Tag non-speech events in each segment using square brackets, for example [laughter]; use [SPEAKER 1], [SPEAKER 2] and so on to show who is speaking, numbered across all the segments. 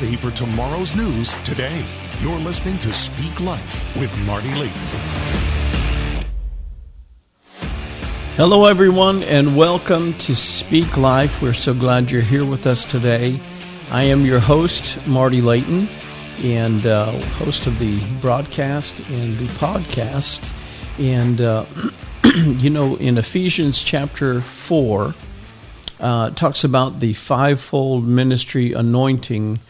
[SPEAKER 1] ready for tomorrow's news today. You're listening to Speak Life with Marty Layton.
[SPEAKER 2] Hello, everyone, and welcome to Speak Life. We're so glad you're here with us today. I am your host, Marty Layton, and uh, host of the broadcast and the podcast. And, uh, [clears throat] you know, in Ephesians chapter 4, uh, talks about the fivefold ministry anointing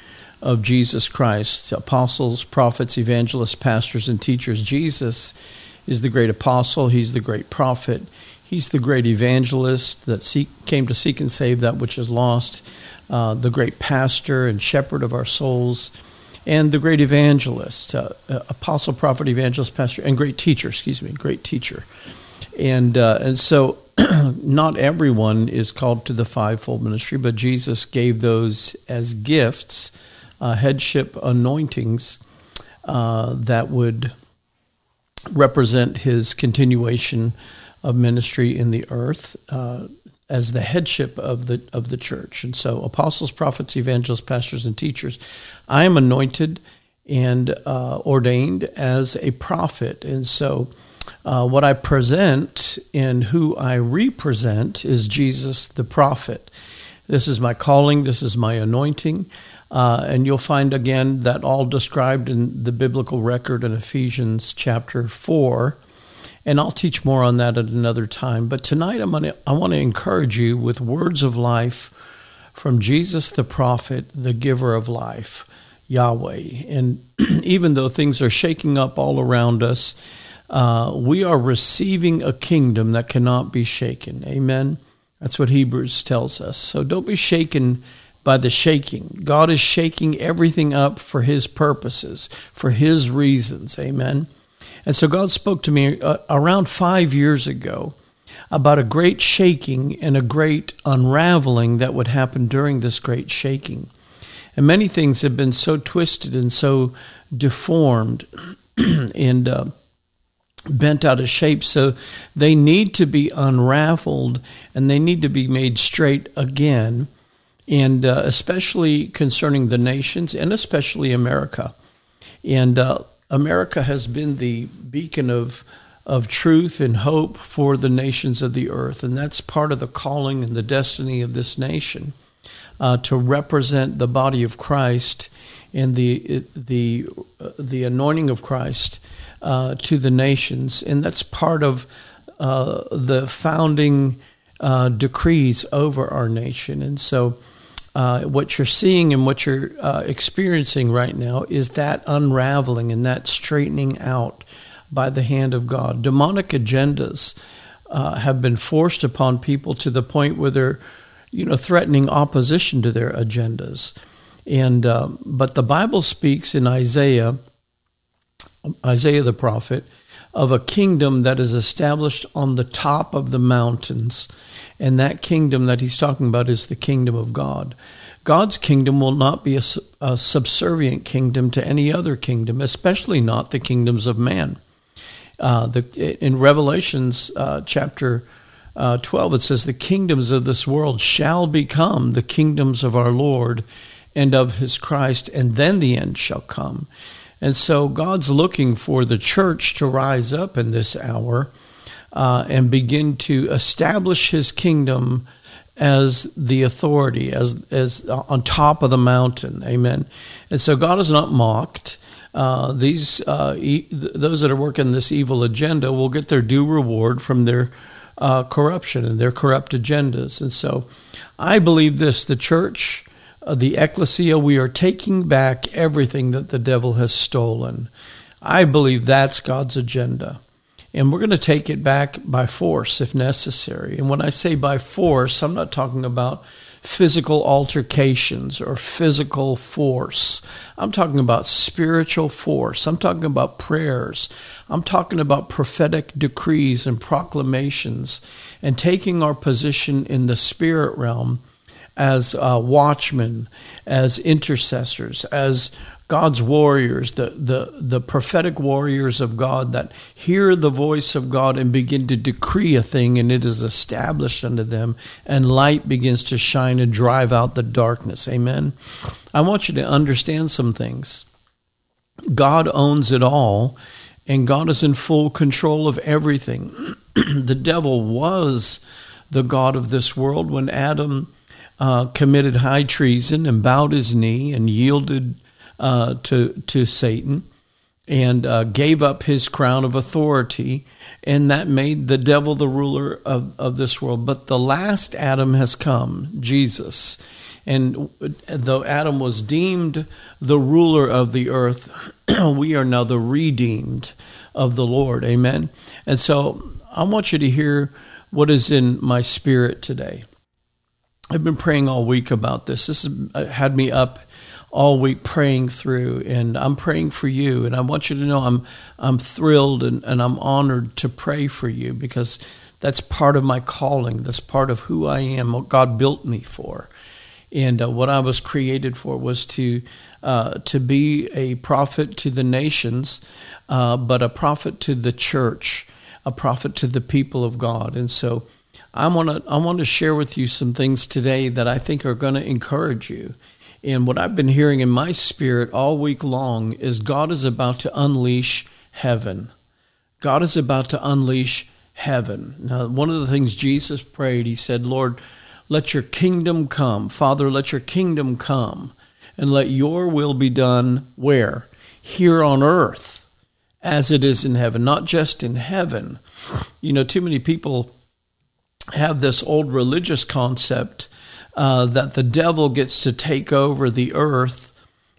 [SPEAKER 2] of Jesus Christ apostles, prophets, evangelists, pastors, and teachers. Jesus is the great apostle, he's the great prophet, he's the great evangelist that seek, came to seek and save that which is lost, uh, the great pastor and shepherd of our souls. And the great evangelist, uh, uh apostle, prophet, evangelist, pastor, and great teacher, excuse me, great teacher. And, uh, and so [clears throat] not everyone is called to the fivefold ministry, but Jesus gave those as gifts, uh, headship anointings uh, that would represent his continuation of ministry in the earth uh, as the headship of the of the church. And so, apostles, prophets, evangelists, pastors, and teachers. I am anointed and uh, ordained as a prophet, and so uh, what I present and who I represent is Jesus the prophet. This is my calling, this is my anointing. Uh, and you'll find again that all described in the biblical record in Ephesians chapter 4. And I'll teach more on that at another time. But tonight I'm gonna, I want to encourage you with words of life from Jesus the prophet, the giver of life, Yahweh. And [clears throat] even though things are shaking up all around us, uh, we are receiving a kingdom that cannot be shaken. Amen. That's what Hebrews tells us. So don't be shaken by the shaking. God is shaking everything up for His purposes, for His reasons. Amen. And so God spoke to me uh, around five years ago about a great shaking and a great unraveling that would happen during this great shaking. And many things have been so twisted and so deformed [clears throat] and uh, bent out of shape. So they need to be unraveled and they need to be made straight again. And uh, especially concerning the nations and especially America. And uh, America has been the beacon of of truth and hope for the nations of the earth, and that's part of the calling and the destiny of this nation uh, to represent the body of Christ and the the uh, the anointing of Christ uh, to the nations, and that's part of uh, the founding uh, decrees over our nation. And so, uh, what you're seeing and what you're uh, experiencing right now is that unraveling and that straightening out by the hand of God. Demonic agendas uh, have been forced upon people to the point where they're, you know, threatening opposition to their agendas. And but the Bible speaks in Isaiah Isaiah the prophet, of a kingdom that is established on the top of the mountains. And that kingdom that he's talking about is the kingdom of God. God's kingdom will not be a, a subservient kingdom to any other kingdom, especially not the kingdoms of man. Uh, the, in Revelations uh, chapter uh, 12, it says, The kingdoms of this world shall become the kingdoms of our Lord and of his Christ, and then the end shall come. And so God's looking for the church to rise up in this hour uh, and begin to establish his kingdom as the authority, as, as on top of the mountain. Amen. And so God is not mocked. Uh, these uh, e- those that are working this evil agenda will get their due reward from their uh, corruption and their corrupt agendas. And so I believe this the church uh, the ecclesia, we are taking back everything that the devil has stolen. I believe that's God's agenda. And we're going to take it back by force if necessary. And when I say by force, I'm not talking about physical altercations or physical force. I'm talking about spiritual force. I'm talking about prayers. I'm talking about prophetic decrees and proclamations and taking our position in the spirit realm as uh, watchmen, as intercessors, as God's warriors, the, the, the prophetic warriors of God that hear the voice of God and begin to decree a thing, and it is established unto them, and light begins to shine and drive out the darkness. Amen. I want you to understand some things. God owns it all, and God is in full control of everything. [clears throat] the devil was the God of this world when Adam uh, committed high treason and bowed his knee and yielded uh, to to Satan and uh, gave up his crown of authority, and that made the devil the ruler of, of this world. But the last Adam has come, Jesus. And though Adam was deemed the ruler of the earth, [clears throat] we are now the redeemed of the Lord. Amen. And so I want you to hear what is in my spirit today. I've been praying all week about this. This had me up all week praying through and I'm praying for you and I want you to know I'm I'm thrilled and, and I'm honored to pray for you because that's part of my calling. That's part of who I am, what God built me for. And uh, what I was created for was to uh, to be a prophet to the nations, uh, but a prophet to the church, a prophet to the people of God. And so I want to I want to share with you some things today that I think are going to encourage you. And what I've been hearing in my spirit all week long is God is about to unleash heaven. God is about to unleash heaven. Now, one of the things Jesus prayed, he said, Lord, let your kingdom come. Father, let your kingdom come and let your will be done where? Here on earth as it is in heaven, not just in heaven. You know, too many people have this old religious concept uh, that the devil gets to take over the earth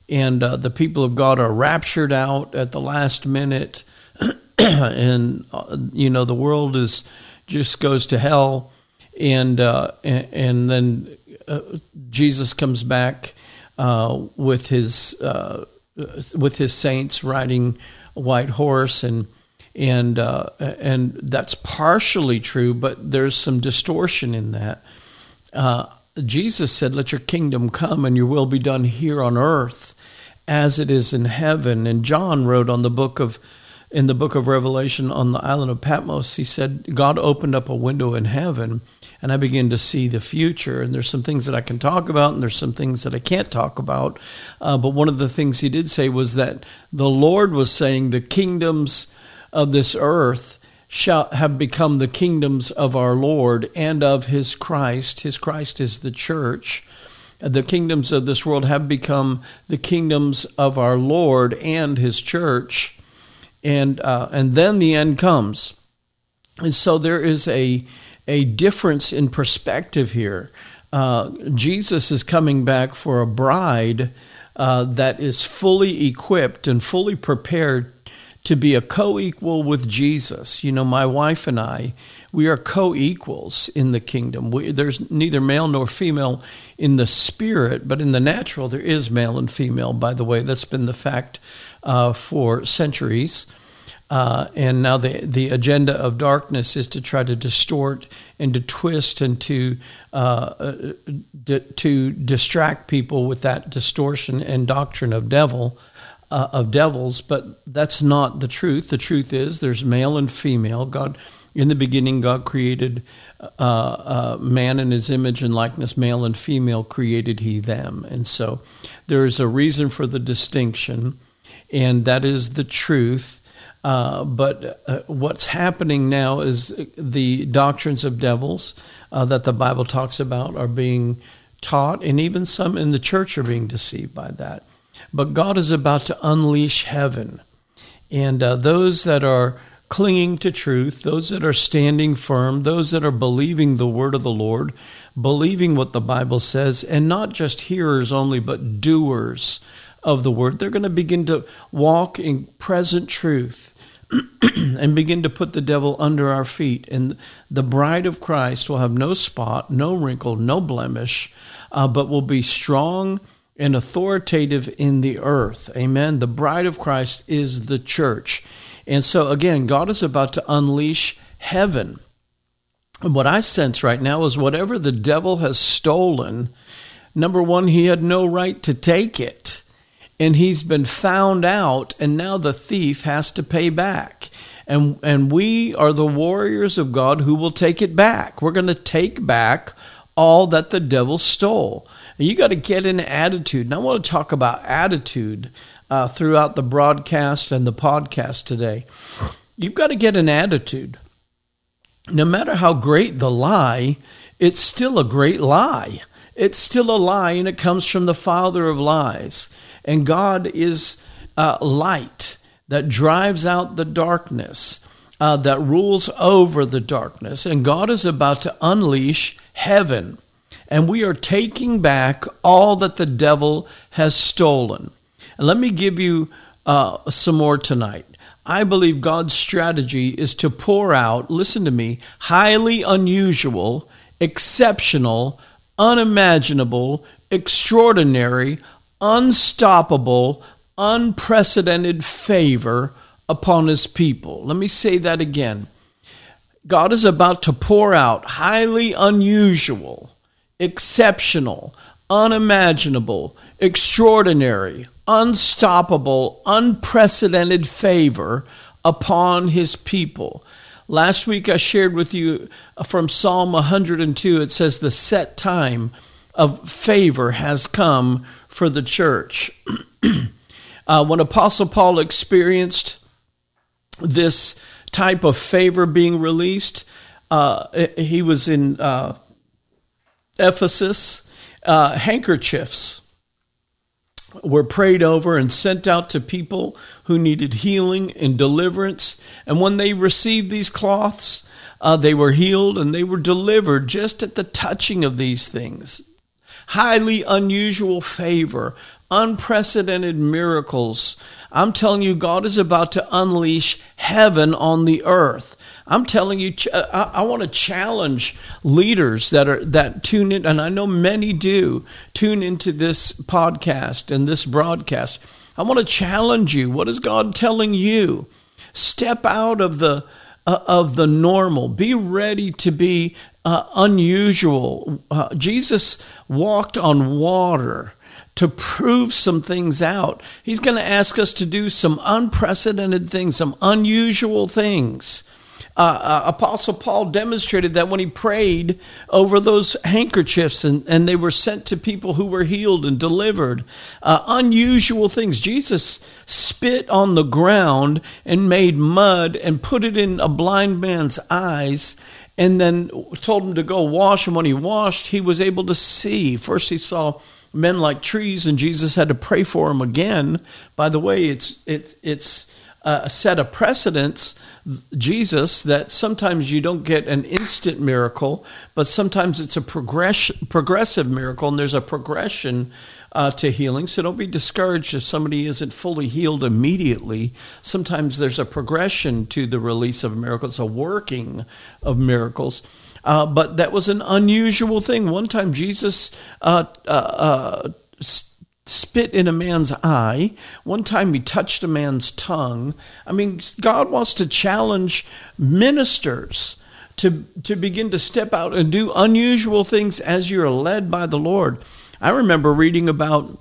[SPEAKER 2] and uh, the people of God are raptured out at the last minute [clears throat] and uh, you know the world is just goes to hell and uh, and, and, then uh, Jesus comes back with his with his saints riding a white horse and and and that's partially true but there's some distortion in that Jesus said, Let your kingdom come and your will be done here on earth as it is in heaven. And John wrote on the book of in the book of Revelation on the island of Patmos, he said, God opened up a window in heaven and I began to see the future. And there's some things that I can talk about and there's some things that I can't talk about. Uh, but one of the things he did say was that the Lord was saying the kingdoms of this earth shall have become the kingdoms of our Lord and of his Christ. His Christ is the church. The kingdoms of this world have become the kingdoms of our Lord and his church. And, uh, and then the end comes. And so there is a, a difference in perspective here. Uh, Jesus is coming back for a bride uh, that is fully equipped and fully prepared to be a co equal with Jesus. You know, my wife and I, we are co equals in the kingdom. We, there's neither male nor female in the spirit, but in the natural, there is male and female, by the way. That's been the fact uh, for centuries. Uh, and now the the agenda of darkness is to try to distort and to twist and to uh, uh d- to distract people with that distortion and doctrine of devil uh, of devils, but that's not the truth. The truth is there's male and female. God, in the beginning, God created uh, uh, man in his image and likeness, male and female created he them. And so there is a reason for the distinction, and that is the truth. Uh, but uh, what's happening now is the doctrines of devils uh, that the Bible talks about are being taught, and even some in the church are being deceived by that. But God is about to unleash heaven. And uh, those that are clinging to truth, those that are standing firm, those that are believing the word of the Lord, believing what the Bible says, and not just hearers only, but doers of the word, they're going to begin to walk in present truth. [clears throat] and begin to put the devil under our feet. And the bride of Christ will have no spot, no wrinkle, no blemish, uh, but will be strong and authoritative in the earth. Amen. The bride of Christ is the church. And so, again, God is about to unleash heaven. And what I sense right now is whatever the devil has stolen, number one, he had no right to take it. and he's been found out, and now the thief has to pay back. And, and we are the warriors of God who will take it back. We're going to take back all that the devil stole. You got to get an attitude. And I want to talk about attitude uh, throughout the broadcast and the podcast today. You've got to get an attitude. No matter how great the lie, it's still a great lie. It's still a lie, and it comes from the father of lies. And God is uh, light that drives out the darkness, uh, that rules over the darkness. And God is about to unleash heaven. And we are taking back all that the devil has stolen. And let me give you uh, some more tonight. I believe God's strategy is to pour out, listen to me, highly unusual, exceptional, unimaginable, extraordinary, unstoppable, unprecedented favor upon his people. Let me say that again. God is about to pour out highly unusual, exceptional, unimaginable, extraordinary, unstoppable, unprecedented favor upon his people. Last week I shared with you from Psalm 102, it says, The set time of favor has come for the church. [clears throat] uh, when Apostle Paul experienced this type of favor being released, uh, he was in uh, Ephesus. Uh, handkerchiefs were prayed over and sent out to people who needed healing and deliverance. And when they received these cloths, uh, they were healed and they were delivered just at the touching of these things highly unusual favor, unprecedented miracles. I'm telling you, God is about to unleash heaven on the earth. I'm telling you, I, I want to challenge leaders that are that tune in, and I know many do tune into this podcast and this broadcast. I want to challenge you. What is God telling you? Step out of the uh, of the normal. Be ready to be uh, unusual. Uh, Jesus walked on water to prove some things out. He's going to ask us to do some unprecedented things, some unusual things. Uh, uh, Apostle Paul demonstrated that when he prayed over those handkerchiefs and, and they were sent to people who were healed and delivered. Uh, unusual things. Jesus spit on the ground and made mud and put it in a blind man's eyes and then told him to go wash. And when he washed, he was able to see. First, he saw men like trees, and Jesus had to pray for him again. By the way, it's it, it's a set of precedents, Jesus, that sometimes you don't get an instant miracle, but sometimes it's a progress, progressive miracle, and there's a progression uh, to healing. So don't be discouraged if somebody isn't fully healed immediately. Sometimes there's a progression to the release of miracles, a working of miracles. Uh, but that was an unusual thing. One time, Jesus uh, uh, uh spit in a man's eye. One time, he touched a man's tongue. I mean, God wants to challenge ministers to to begin to step out and do unusual things as you're led by the Lord. I remember reading about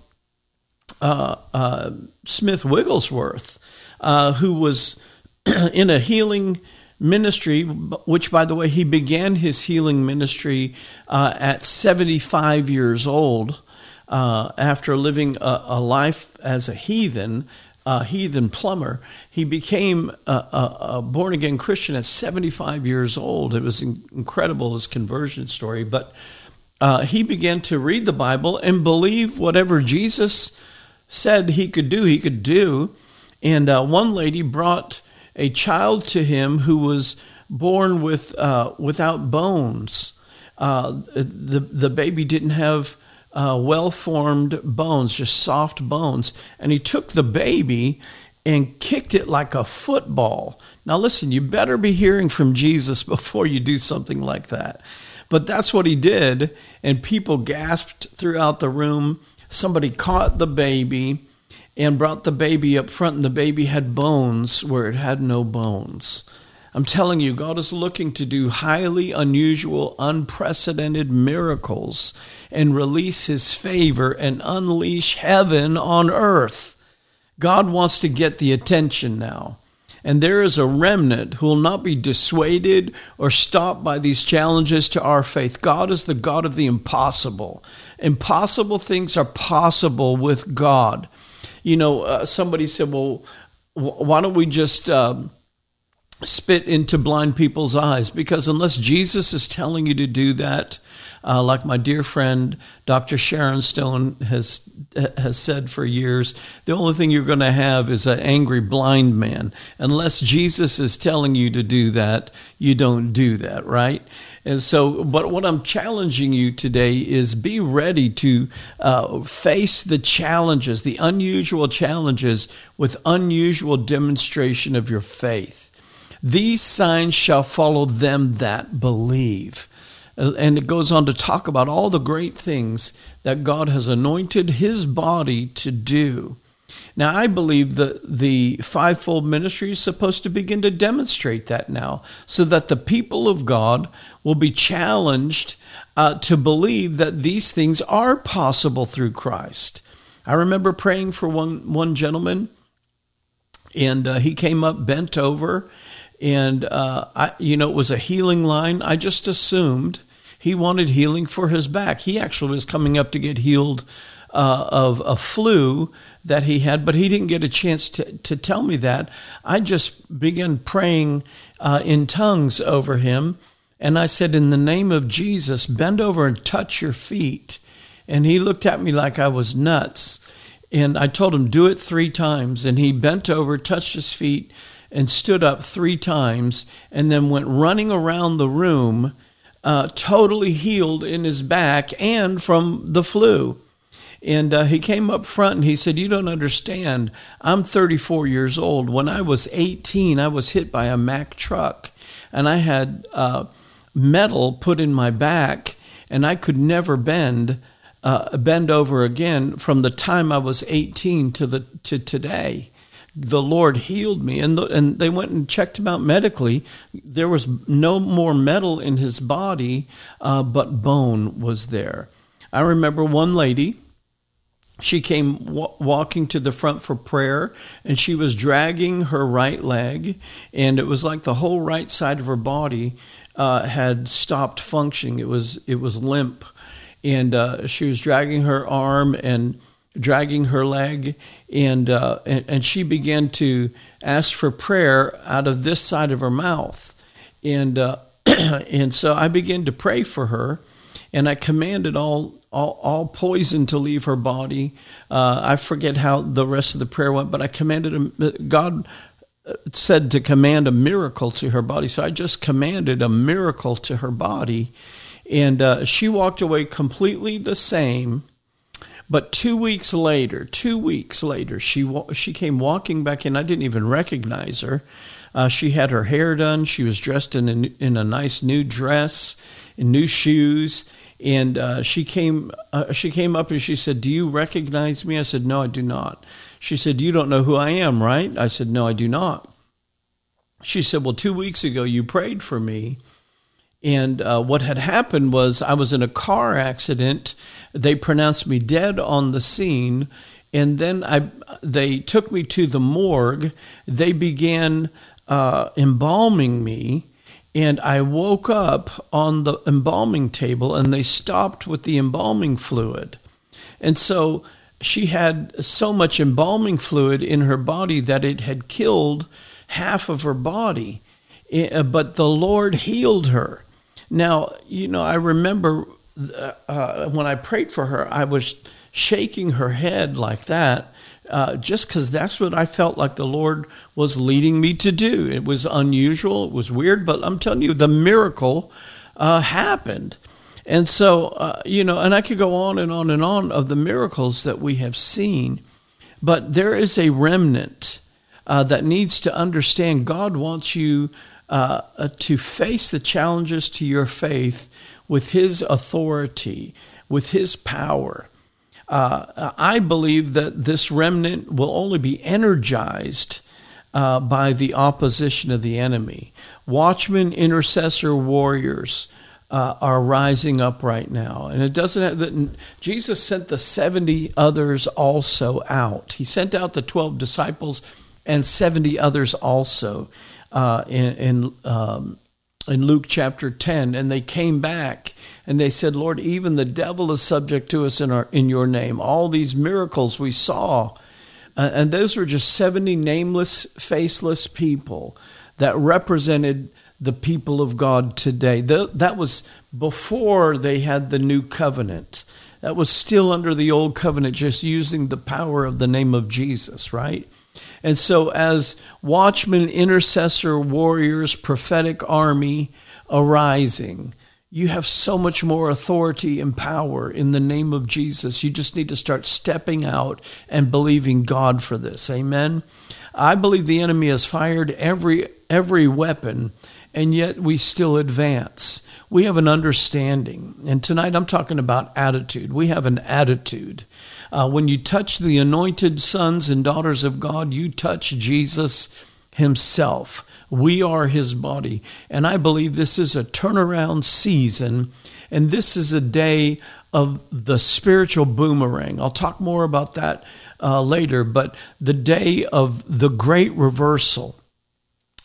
[SPEAKER 2] uh, uh, Smith Wigglesworth, uh, who was [clears throat] in a healing ministry, which, by the way, he began his healing ministry uh, at 75 years old uh, after living a, a, life as a heathen. A heathen plumber, he became a, a, a born again Christian at 75 years old. It was incredible, his conversion story. But uh, he began to read the Bible and believe whatever Jesus said he could do, he could do. And uh, one lady brought a child to him who was born with uh, without bones. Uh, the the baby didn't have uh, well formed bones, just soft bones, and he took the baby and kicked it like a football. Now, listen, you better be hearing from Jesus [laughs] before you do something like that. But that's what he did, and people gasped throughout the room. Somebody caught the baby and brought the baby up front, and the baby had bones where it had no bones. I'm telling you, God is looking to do highly unusual, unprecedented miracles and release His favor and unleash heaven on earth. God wants to get the attention now. And there is a remnant who will not be dissuaded or stopped by these challenges to our faith. God is the God of the impossible. Impossible things are possible with God. You know, uh, somebody said, well, why don't we just. Uh, spit into blind people's eyes because unless Jesus is telling you to do that, uh, like my dear friend Dr. Sharon Stone has has said for years, the only thing you're going to have is an angry blind man. Unless Jesus is telling you to do that, you don't do that, right? And so, but what I'm challenging you today is be ready to uh, face the challenges, the unusual challenges, with unusual demonstration of your faith. These signs shall follow them that believe. And it goes on to talk about all the great things that God has anointed his body to do. Now, I believe that the fivefold ministry is supposed to begin to demonstrate that now, so that the people of God will be challenged uh, to believe that these things are possible through Christ. I remember praying for one, one gentleman, and uh, he came up bent over and uh, I, you know, it was a healing line. I just assumed he wanted healing for his back. He actually was coming up to get healed uh, of a flu that he had, but he didn't get a chance to, to tell me that. I just began praying uh, in tongues over him. And I said, In the name of Jesus, bend over and touch your feet. And he looked at me like I was nuts. And I told him, Do it three times. And he bent over, touched his feet, and stood up three times and then went running around the room, uh, totally healed in his back and from the flu. And uh, he came up front and he said, You don't understand. I'm 34 years old. When I was 18, I was hit by a Mack truck and I had uh, metal put in my back and I could never bend. Uh, bend over again from the time I was 18 to the to today the Lord healed me. And, the, and they went and checked him out medically. There was no more metal in his body, uh, but bone was there. I remember one lady. She came walking to the front for prayer, and she was dragging her right leg, and it was like the whole right side of her body uh, had stopped functioning. It was it was limp, and uh, she was dragging her arm and dragging her leg, and, uh, and, and she began to ask for prayer out of this side of her mouth, and uh, [clears throat] and so I began to pray for her, and I commanded all all, all poison to leave her body. Uh, I forget how the rest of the prayer went, but I commanded God uh, said to command a miracle to her body, so I just commanded a miracle to her body, and uh, she walked away completely the same but two weeks later, two weeks later, she she came walking back in. I didn't even recognize her. Uh, she had her hair done. She was dressed in a, in a nice new dress, in new shoes, and uh, she came uh, she came up and she said, "Do you recognize me?" I said, "No, I do not." She said, "You don't know who I am, right?" I said, "No, I do not." She said, "Well, two weeks ago you prayed for me." And uh, what had happened was I was in a car accident. They pronounced me dead on the scene, and then I they took me to the morgue. They began uh, embalming me, and I woke up on the embalming table, and they stopped with the embalming fluid, and so she had so much embalming fluid in her body that it had killed half of her body. Eh, but the Lord healed her now, you know, I remember uh, uh, when I prayed for her, I was shaking her head like that. Uh, just because that's what I felt like the Lord was leading me to do. It was unusual, it was weird, but I'm telling you, the miracle uh, happened. And so, uh, you know, and I could go on and on and on of the miracles that we have seen, but there is a remnant uh, that needs to understand God wants you uh, to face the challenges to your faith with His authority, with His power. Uh, I believe that this remnant will only be energized uh, by the opposition of the enemy. Watchmen, intercessor, warriors uh, are rising up right now. And it doesn't have that Jesus sent the 70 others also out. He sent out the 12 disciples and 70 others also uh, in, in, um, in Luke chapter 10. And they came back and they said, Lord, even the devil is subject to us in, our, in your name. All these miracles we saw. Uh, and those were just 70 nameless, faceless people that represented the people of God today. That was before they had the new covenant. That was still under the old covenant, just using the power of the name of Jesus, right? And so, as watchmen, intercessor, warriors, prophetic army arising, you have so much more authority and power in the name of Jesus. You just need to start stepping out and believing God for this. Amen. I believe the enemy has fired every every weapon and yet we still advance. We have an understanding. And tonight I'm talking about attitude. We have an attitude. Uh, when you touch the anointed sons and daughters of God, you touch Jesus himself. We are his body. And I believe this is a turnaround season, and this is a day of the spiritual boomerang. I'll talk more about that uh, later, but the day of the great reversal.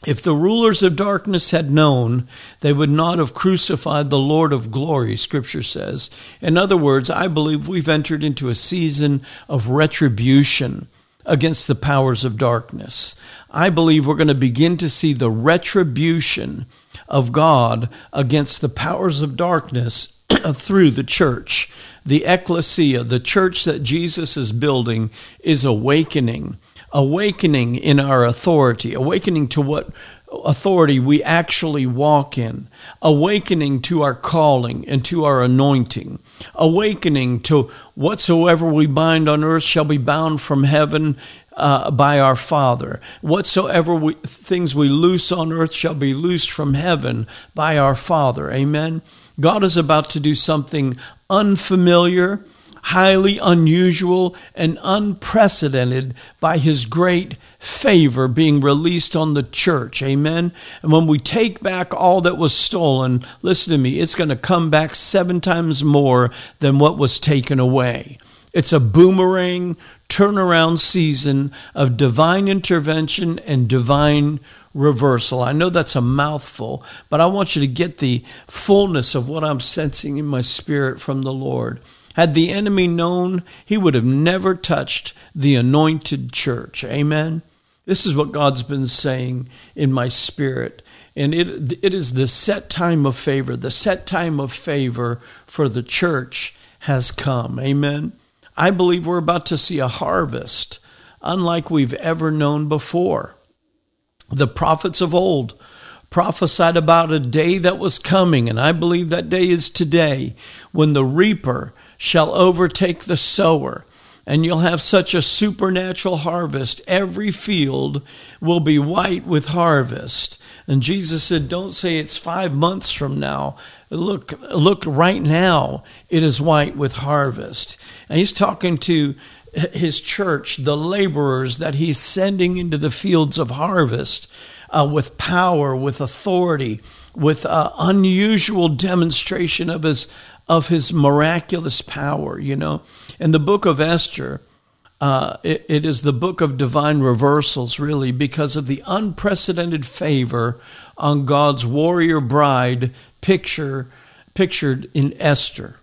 [SPEAKER 2] If the rulers of darkness had known, they would not have crucified the Lord of glory, scripture says. In other words, I believe we've entered into a season of retribution against the powers of darkness. I believe we're going to begin to see the retribution of God against the powers of darkness [clears throat] through the church. The ecclesia, the church that Jesus is building, is awakening awakening in our authority, awakening to what authority we actually walk in, awakening to our calling and to our anointing, awakening to whatsoever we bind on earth shall be bound from heaven. Uh, by our Father. Whatsoever we, things we loose on earth shall be loosed from heaven by our Father. Amen. God is about to do something unfamiliar, highly unusual and unprecedented by his great favor being released on the church. Amen. And when we take back all that was stolen, listen to me, it's going to come back seven times more than what was taken away. It's a boomerang turnaround season of divine intervention and divine reversal. I know that's a mouthful, but I want you to get the fullness of what I'm sensing in my spirit from the Lord. Had the enemy known, he would have never touched the anointed church. Amen. This is what God's been saying in my spirit. And it, it is the set time of favor. The set time of favor for the church has come. Amen. I believe we're about to see a harvest unlike we've ever known before. The prophets of old prophesied about a day that was coming, and I believe that day is today when the reaper shall overtake the sower, and you'll have such a supernatural harvest. Every field will be white with harvest. And Jesus said, Don't say it's five months from now. Look, look right now, it is white with harvest. And he's talking to his church, the laborers that he's sending into the fields of harvest uh, with power, with authority, with uh, unusual demonstration of his of his miraculous power, you know. In the book of Esther, uh, it, it is the book of divine reversals, really, because of the unprecedented favor on God's warrior bride picture pictured in Esther.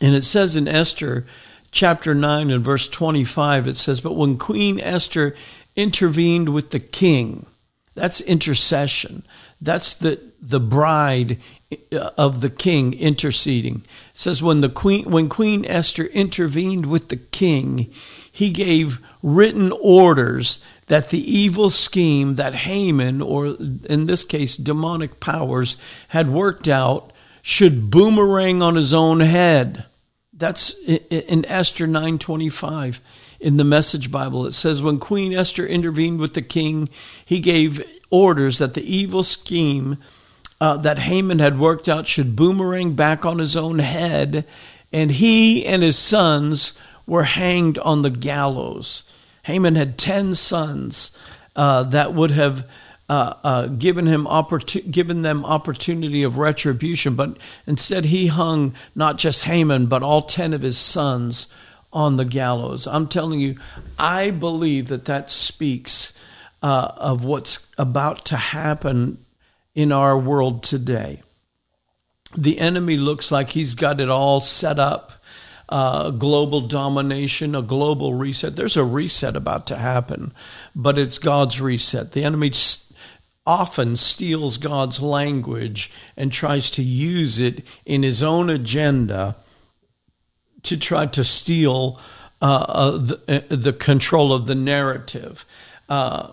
[SPEAKER 2] And it says in Esther chapter 9 and verse 25, it says, But when Queen Esther intervened with the king, that's intercession. That's the, the bride of the king interceding. It says when the queen when Queen Esther intervened with the king, he gave written orders that the evil scheme that Haman, or in this case demonic powers, had worked out should boomerang on his own head. That's in Esther 925 in the Message Bible. It says, When Queen Esther intervened with the king, he gave orders that the evil scheme uh, that Haman had worked out should boomerang back on his own head, and he and his sons were hanged on the gallows. Haman had 10 sons, uh, that would have uh, uh, given him opportu- given them opportunity of retribution, but instead he hung not just Haman but all ten of his sons on the gallows. I'm telling you, I believe that that speaks uh, of what's about to happen in our world today. The enemy looks like he's got it all set up. Uh, global domination, a global reset. There's a reset about to happen, but it's God's reset. The enemy often steals God's language and tries to use it in his own agenda to try to steal uh, uh, the, uh, the, control of the narrative. Uh,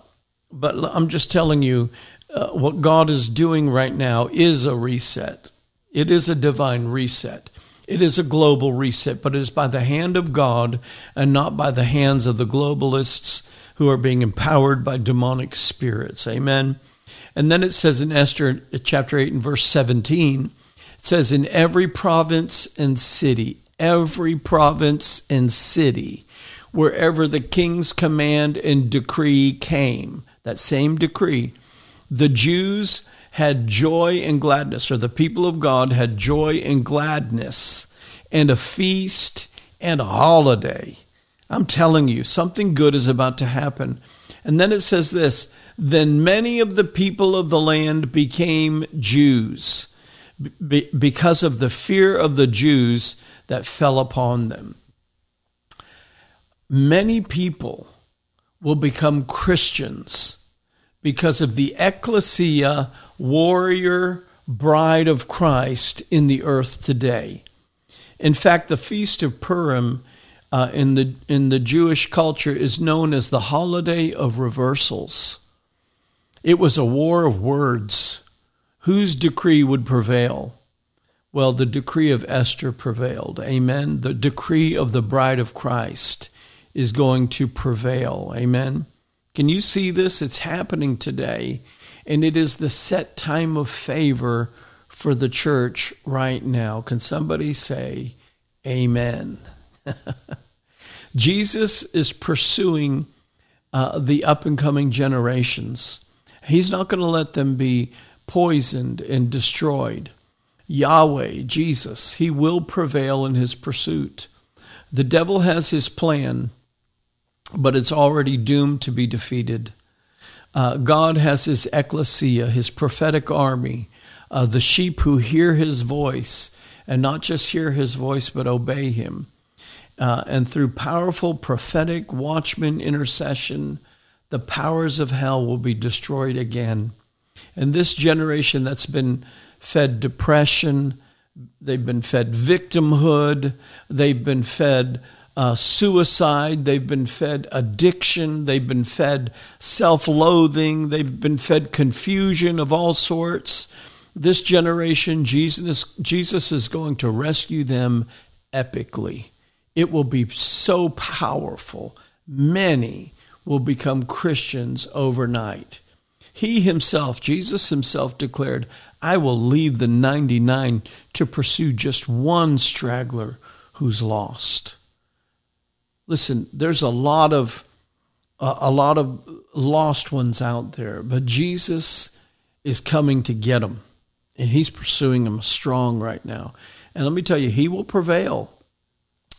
[SPEAKER 2] but I'm just telling you, uh, what God is doing right now is a reset. It is a divine reset. It is a global reset, but it is by the hand of God and not by the hands of the globalists who are being empowered by demonic spirits. Amen. And then it says in Esther chapter 8 and verse 17, it says, In every province and city, every province and city, wherever the king's command and decree came, that same decree, the Jews had joy and gladness, or the people of God had joy and gladness, and a feast and a holiday. I'm telling you, something good is about to happen. And then it says this then many of the people of the land became Jews because of the fear of the Jews that fell upon them. Many people will become Christians because of the ecclesia, warrior, bride of Christ in the earth today. In fact, the Feast of Purim uh, in, the, in the Jewish culture is known as the holiday of reversals. It was a war of words. Whose decree would prevail? Well, the decree of Esther prevailed. Amen. The decree of the bride of Christ is going to prevail. Amen. Can you see this? It's happening today, and it is the set time of favor for the church right now. Can somebody say, Amen? [laughs] Jesus is pursuing uh, the up and coming generations. He's not going to let them be poisoned and destroyed. Yahweh, Jesus, he will prevail in his pursuit. The devil has his plan, but it's already doomed to be defeated. Uh, God has his ecclesia, his prophetic army, uh, the sheep who hear his voice, and not just hear his voice, but obey him. Uh, and through powerful prophetic watchman intercession, the powers of hell will be destroyed again. And this generation that's been fed depression, they've been fed victimhood, they've been fed uh, suicide, they've been fed addiction, they've been fed self loathing, they've been fed confusion of all sorts. This generation, Jesus, Jesus is going to rescue them epically. It will be so powerful. Many will become Christians overnight. He himself, Jesus himself, declared, I will leave the 99 to pursue just one straggler who's lost. Listen, there's a lot of uh, a lot of lost ones out there, but Jesus is coming to get them, and He's pursuing them strong right now. And let me tell you, He will prevail.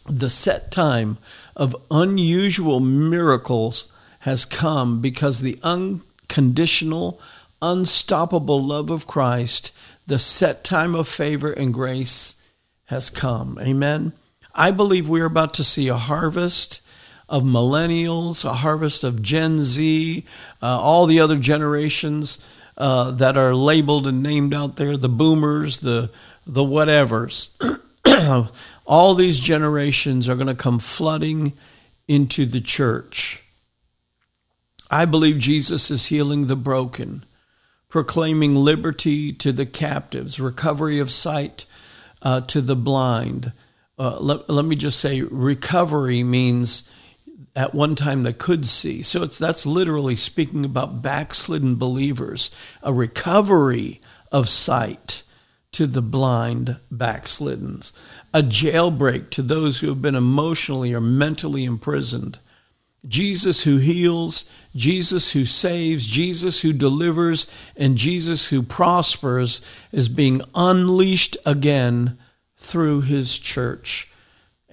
[SPEAKER 2] The set time of unusual miracles has come because the unconditional, unstoppable love of Christ, the set time of favor and grace has come. Amen. I believe we're about to see a harvest of millennials, a harvest of Gen Z, uh, all the other generations uh, that are labeled and named out there, the boomers, the the whatevers. [clears throat] all these generations are going to come flooding into the church. I believe Jesus is healing the broken, proclaiming liberty to the captives, recovery of sight uh, to the blind. Uh, let, let me just say, recovery means at one time they could see. So it's that's literally speaking about backslidden believers, a recovery of sight to the blind backsliddens, a jailbreak to those who have been emotionally or mentally imprisoned, Jesus who heals, Jesus who saves, Jesus who delivers, and Jesus who prospers is being unleashed again through his church.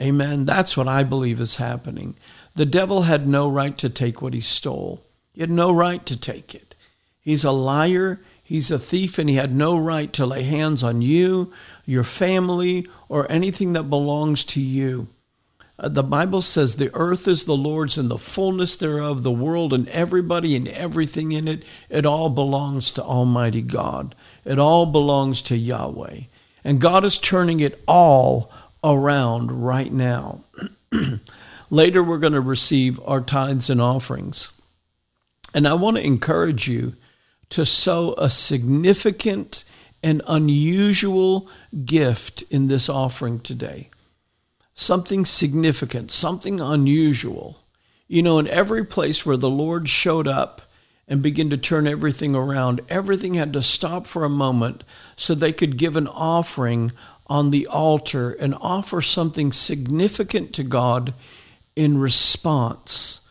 [SPEAKER 2] Amen. That's what I believe is happening. The devil had no right to take what he stole. He had no right to take it. He's a liar, he's a thief, and he had no right to lay hands on you, your family, or anything that belongs to you. Uh, the Bible says the earth is the Lord's and the fullness thereof, the world and everybody and everything in it. It all belongs to Almighty God. It all belongs to Yahweh. And God is turning it all around right now. [clears throat] Later, we're going to receive our tithes and offerings. And I want to encourage you to sow a significant and unusual gift in this offering today something significant, something unusual. You know, in every place where the Lord showed up and begin to turn everything around, everything had to stop for a moment so they could give an offering on the altar and offer something significant to God in response.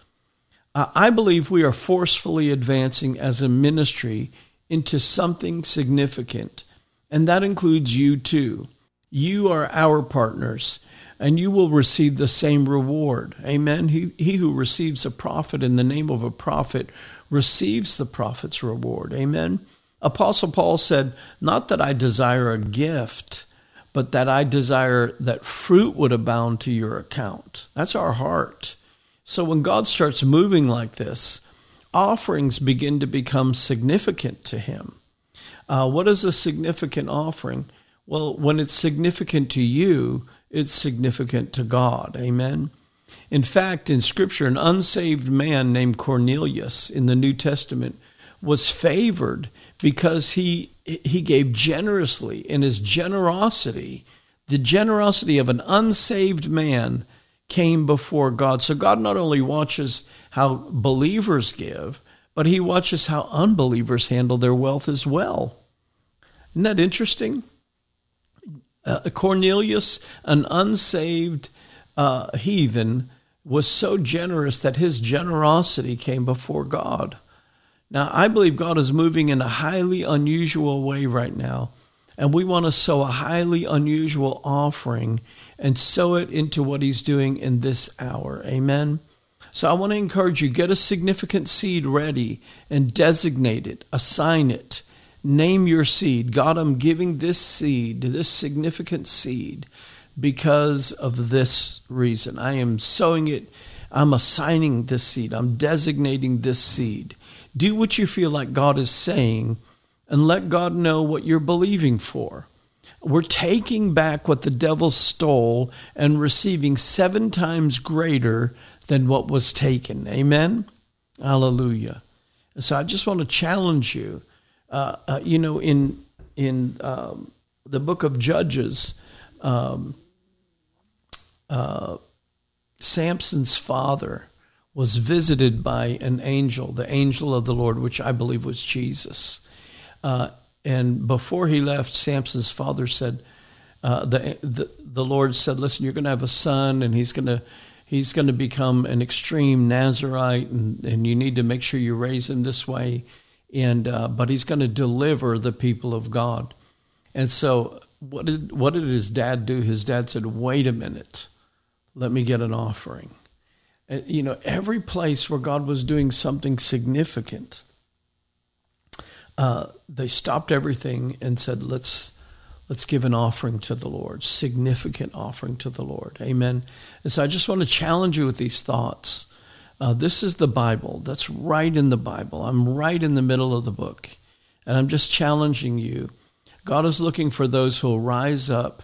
[SPEAKER 2] I believe we are forcefully advancing as a ministry into something significant, and that includes you too. You are our partners and you will receive the same reward. Amen. He, he who receives a prophet in the name of a prophet receives the prophet's reward. Amen. Apostle Paul said, Not that I desire a gift, but that I desire that fruit would abound to your account. That's our heart. So when God starts moving like this, offerings begin to become significant to him. Uh, what is a significant offering? Well, when it's significant to you, it's significant to God. Amen. In fact, in Scripture, an unsaved man named Cornelius in the New Testament was favored because he he gave generously in his generosity. The generosity of an unsaved man came before God. So God not only watches how believers give but he watches how unbelievers handle their wealth as well. Isn't that interesting? Uh, Cornelius, an unsaved uh, heathen, was so generous that his generosity came before God. Now, I believe God is moving in a highly unusual way right now, and we want to sow a highly unusual offering and sow it into what He's doing in this hour. Amen. So I want to encourage you get a significant seed ready and designate it, assign it Name your seed. God, I'm giving this seed, this significant seed, because of this reason. I am sowing it. I'm assigning this seed. I'm designating this seed. Do what you feel like God is saying and let God know what you're believing for. We're taking back what the devil stole and receiving seven times greater than what was taken. Amen? Hallelujah. so I just want to challenge you uh, uh, you know, in in um, the book of Judges, um, Samson's father was visited by an angel, the angel of the Lord, which I believe was Jesus. Uh, and before he left, Samson's father said, uh, the, the the Lord said, "Listen, you're going to have a son, and he's going to." He's going to become an extreme Nazarite, and, and you need to make sure you raise him this way and uh, but he's going to deliver the people of God. And so, what did what did his dad do? His dad said, "Wait a minute, let me get an offering." You know, every place where God was doing something significant, uh, they stopped everything and said, "Let's." Let's give an offering to the Lord, significant offering to the Lord. Amen. And so I just want to challenge you with these thoughts. Uh, this is the Bible. That's right in the Bible. I'm right in the middle of the book. And I'm just challenging you. God is looking for those who will rise up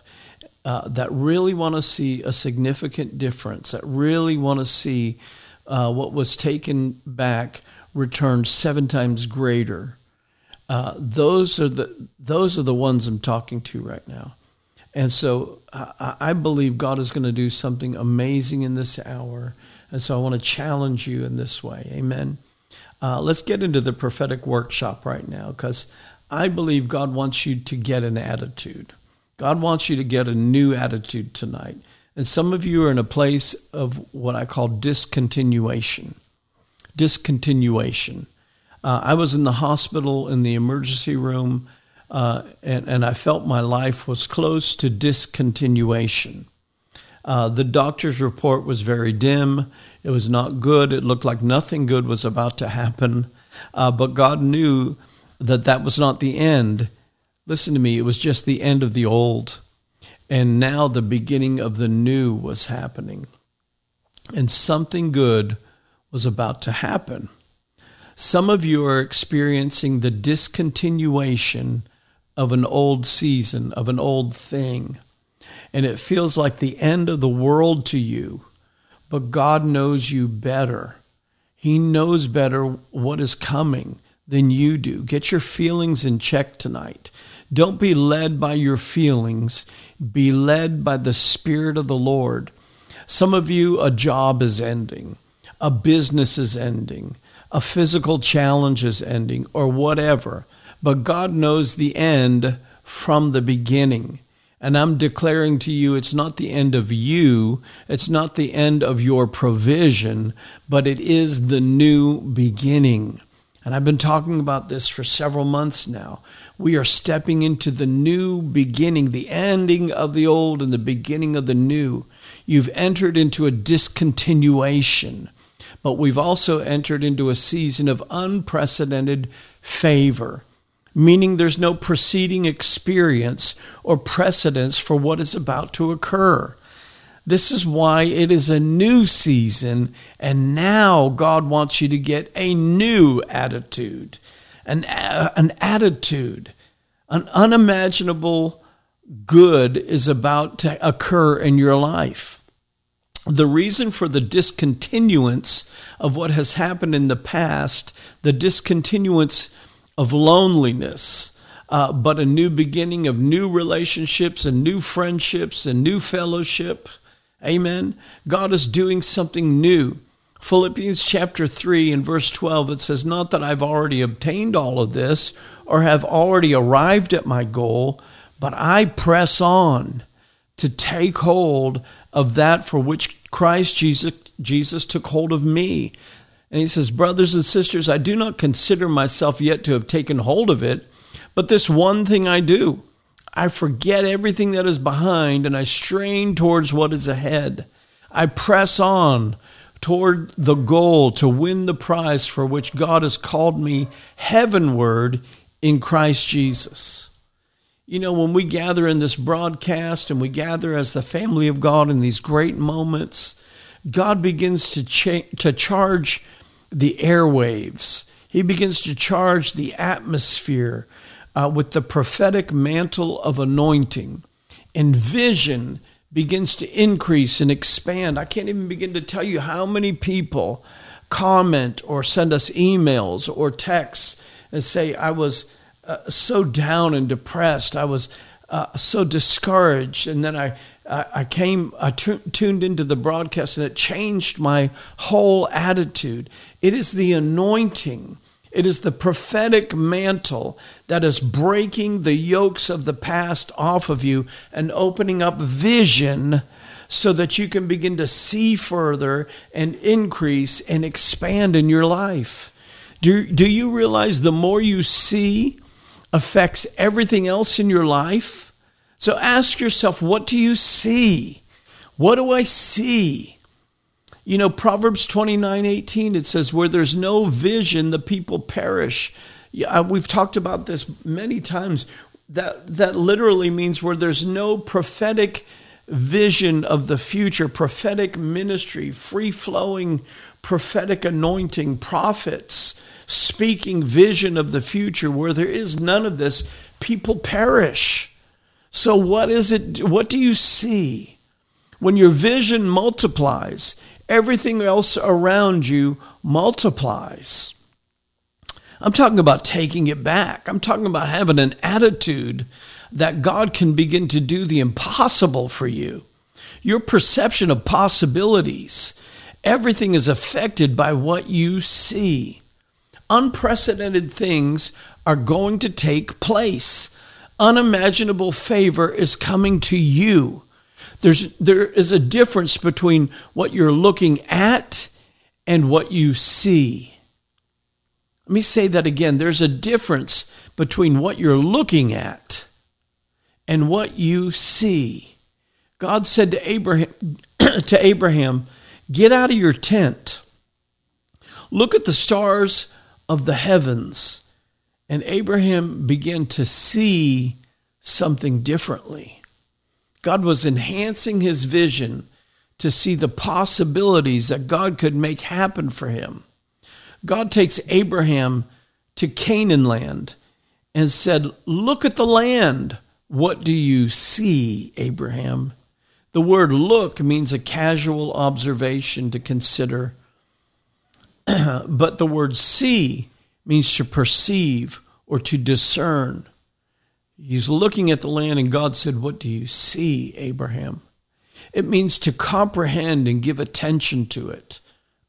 [SPEAKER 2] uh, that really want to see a significant difference, that really want to see uh, what was taken back returned seven times greater. Uh, those are the those are the ones I'm talking to right now, and so I, I believe God is going to do something amazing in this hour. And so I want to challenge you in this way. Amen. Uh, let's get into the prophetic workshop right now because I believe God wants you to get an attitude. God wants you to get a new attitude tonight. And some of you are in a place of what I call discontinuation. Discontinuation. Uh, I was in the hospital in the emergency room, uh, and, and I felt my life was close to discontinuation. Uh, the doctor's report was very dim. It was not good. It looked like nothing good was about to happen. Uh, but God knew that that was not the end. Listen to me, it was just the end of the old. And now the beginning of the new was happening. And something good was about to happen. Some of you are experiencing the discontinuation of an old season, of an old thing. And it feels like the end of the world to you. But God knows you better. He knows better what is coming than you do. Get your feelings in check tonight. Don't be led by your feelings, be led by the Spirit of the Lord. Some of you, a job is ending, a business is ending, a physical challenge is ending, or whatever. But God knows the end from the beginning. And I'm declaring to you, it's not the end of you, it's not the end of your provision, but it is the new beginning. And I've been talking about this for several months now. We are stepping into the new beginning, the ending of the old and the beginning of the new. You've entered into a discontinuation, but we've also entered into a season of unprecedented favor meaning there's no preceding experience or precedence for what is about to occur. This is why it is a new season, and now God wants you to get a new attitude, an, an attitude, an unimaginable good is about to occur in your life. The reason for the discontinuance of what has happened in the past, the discontinuance of loneliness, uh, but a new beginning of new relationships and new friendships and new fellowship. Amen. God is doing something new. Philippians chapter 3 and verse 12, it says, Not that I've already obtained all of this or have already arrived at my goal, but I press on to take hold of that for which Christ Jesus, Jesus took hold of me. And he says, Brothers and sisters, I do not consider myself yet to have taken hold of it, but this one thing I do. I forget everything that is behind and I strain towards what is ahead. I press on toward the goal to win the prize for which God has called me heavenward in Christ Jesus. You know, when we gather in this broadcast and we gather as the family of God in these great moments, God begins to, cha- to charge the airwaves. He begins to charge the atmosphere uh, with the prophetic mantle of anointing. And vision begins to increase and expand. I can't even begin to tell you how many people comment or send us emails or texts and say, I was uh, so down and depressed. I was uh, so discouraged. And then I I came, I t- tuned into the broadcast and it changed my whole attitude. It is the anointing, it is the prophetic mantle that is breaking the yokes of the past off of you and opening up vision so that you can begin to see further and increase and expand in your life. Do, do you realize the more you see affects everything else in your life? So ask yourself, what do you see? What do I see? You know, Proverbs 29 18, it says, Where there's no vision, the people perish. Yeah, uh, we've talked about this many times. That, that literally means where there's no prophetic vision of the future, prophetic ministry, free flowing prophetic anointing, prophets speaking vision of the future, where there is none of this, people perish. So, what is it? What do you see? When your vision multiplies, everything else around you multiplies. I'm talking about taking it back. I'm talking about having an attitude that God can begin to do the impossible for you. Your perception of possibilities, everything is affected by what you see. Unprecedented things are going to take place unimaginable favor is coming to you. There's, there is a difference between what you're looking at and what you see. Let me say that again. There's a difference between what you're looking at and what you see. God said to Abraham, [clears throat] to Abraham, get out of your tent. Look at the stars of the heavens. And Abraham began to see something differently. God was enhancing his vision to see the possibilities that God could make happen for him. God takes Abraham to Canaan land and said, Look at the land. What do you see, Abraham? The word look means a casual observation to consider, [clears throat] but the word see means to perceive or to discern. He's looking at the land, and God said, What do you see, Abraham? It means to comprehend and give attention to it.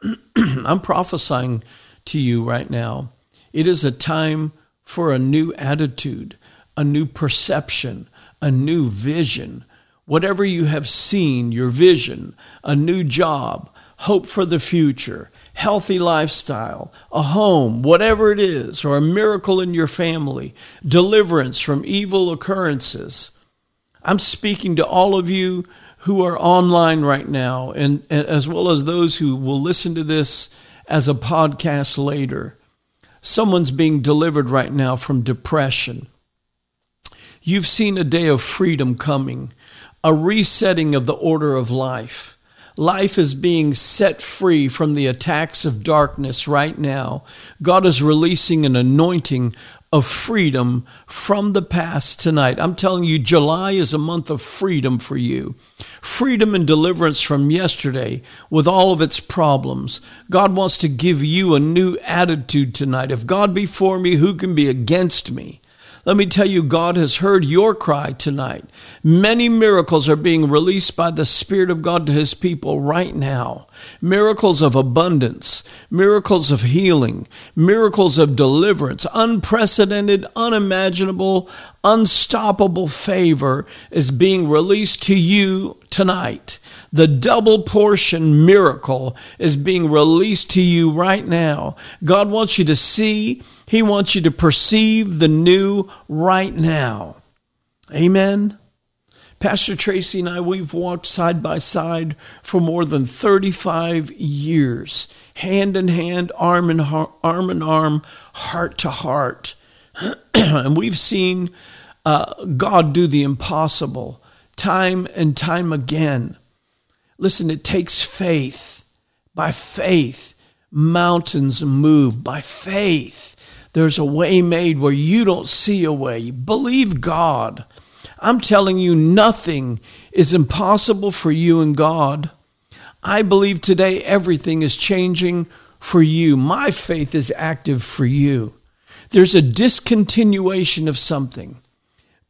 [SPEAKER 2] [clears throat] I'm prophesying to you right now. It is a time for a new attitude, a new perception, a new vision. Whatever you have seen, your vision, a new job, hope for the future, healthy lifestyle, a home, whatever it is, or a miracle in your family, deliverance from evil occurrences. I'm speaking to all of you who are online right now, and, and as well as those who will listen to this as a podcast later. Someone's being delivered right now from depression. You've seen a day of freedom coming, a resetting of the order of life. Life is being set free from the attacks of darkness right now. God is releasing an anointing of freedom from the past tonight. I'm telling you, July is a month of freedom for you. Freedom and deliverance from yesterday with all of its problems. God wants to give you a new attitude tonight. If God be for me, who can be against me? Let me tell you, God has heard your cry tonight. Many miracles are being released by the Spirit of God to His people right now. Miracles of abundance, miracles of healing, miracles of deliverance, unprecedented, unimaginable, unstoppable favor is being released to you tonight. The double portion miracle is being released to you right now. God wants you to see, He wants you to perceive the new right now. Amen. Pastor Tracy and I, we've walked side by side for more than 35 years, hand in hand, arm in arm, arm in arm heart to heart. [clears throat] and we've seen uh, God do the impossible time and time again. Listen, it takes faith. By faith, mountains move. By faith, there's a way made where you don't see a way. Believe God. I'm telling you, nothing is impossible for you and God. I believe today everything is changing for you. My faith is active for you. There's a discontinuation of something,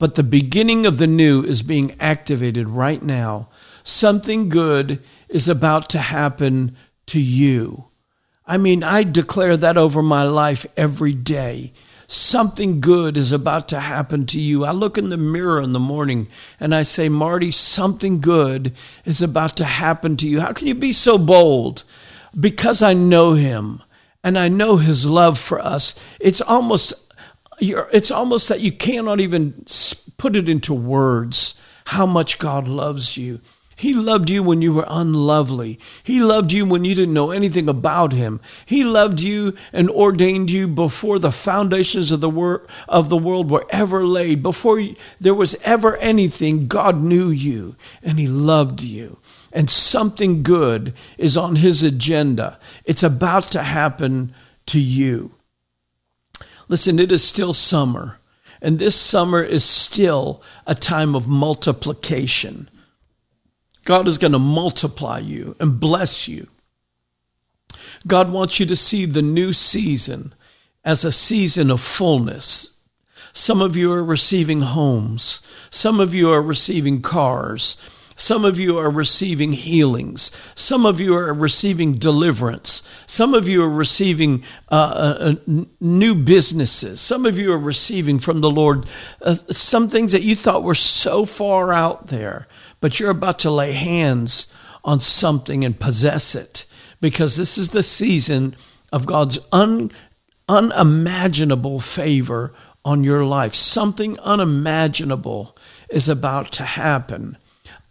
[SPEAKER 2] but the beginning of the new is being activated right now something good is about to happen to you. I mean, I declare that over my life every day. Something good is about to happen to you. I look in the mirror in the morning and I say, Marty, something good is about to happen to you. How can you be so bold? Because I know him and I know his love for us. It's almost it's almost that you cannot even put it into words how much God loves you. He loved you when you were unlovely. He loved you when you didn't know anything about him. He loved you and ordained you before the foundations of the wor- of the world were ever laid. Before there was ever anything, God knew you and he loved you. And something good is on his agenda. It's about to happen to you. Listen, it is still summer, and this summer is still a time of multiplication. God is going to multiply you and bless you. God wants you to see the new season as a season of fullness. Some of you are receiving homes. Some of you are receiving cars. Some of you are receiving healings. Some of you are receiving deliverance. Some of you are receiving uh, uh, uh new businesses. Some of you are receiving from the Lord uh, some things that you thought were so far out there but you're about to lay hands on something and possess it because this is the season of God's un, unimaginable favor on your life. Something unimaginable is about to happen.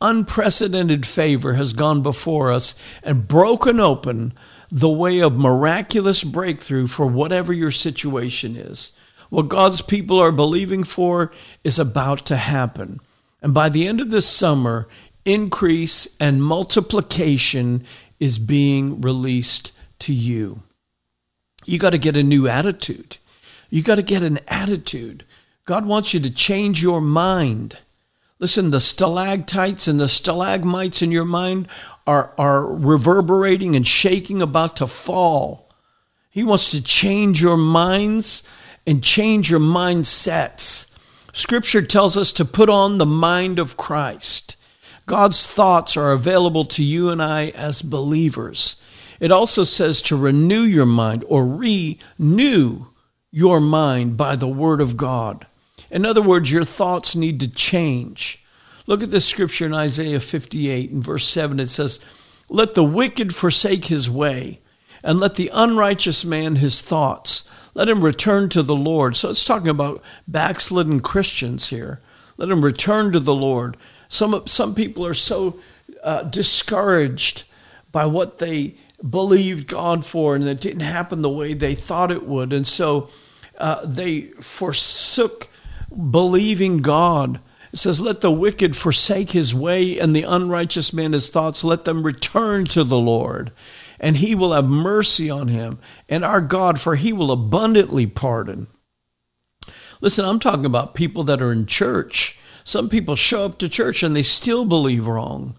[SPEAKER 2] Unprecedented favor has gone before us and broken open the way of miraculous breakthrough for whatever your situation is. What God's people are believing for is about to happen. And by the end of this summer, increase and multiplication is being released to you. You got to get a new attitude. You got to get an attitude. God wants you to change your mind. Listen, the stalactites and the stalagmites in your mind are, are reverberating and shaking, about to fall. He wants to change your minds and change your mindsets. Scripture tells us to put on the mind of Christ. God's thoughts are available to you and I as believers. It also says to renew your mind or renew your mind by the word of God. In other words, your thoughts need to change. Look at this scripture in Isaiah 58 and verse 7. It says, Let the wicked forsake his way, and let the unrighteous man his thoughts. Let him return to the Lord. So it's talking about backslidden Christians here. Let him return to the Lord. Some, some people are so uh, discouraged by what they believed God for and it didn't happen the way they thought it would. And so uh, they forsook believing God. It says, Let the wicked forsake his way and the unrighteous man his thoughts. Let them return to the Lord, and he will have mercy on him and our God, for he will abundantly pardon. Listen, I'm talking about people that are in church some people show up to church and they still believe wrong.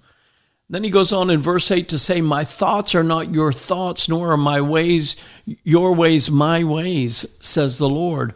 [SPEAKER 2] Then he goes on in verse 8 to say, My thoughts are not your thoughts, nor are my ways your ways my ways, says the Lord.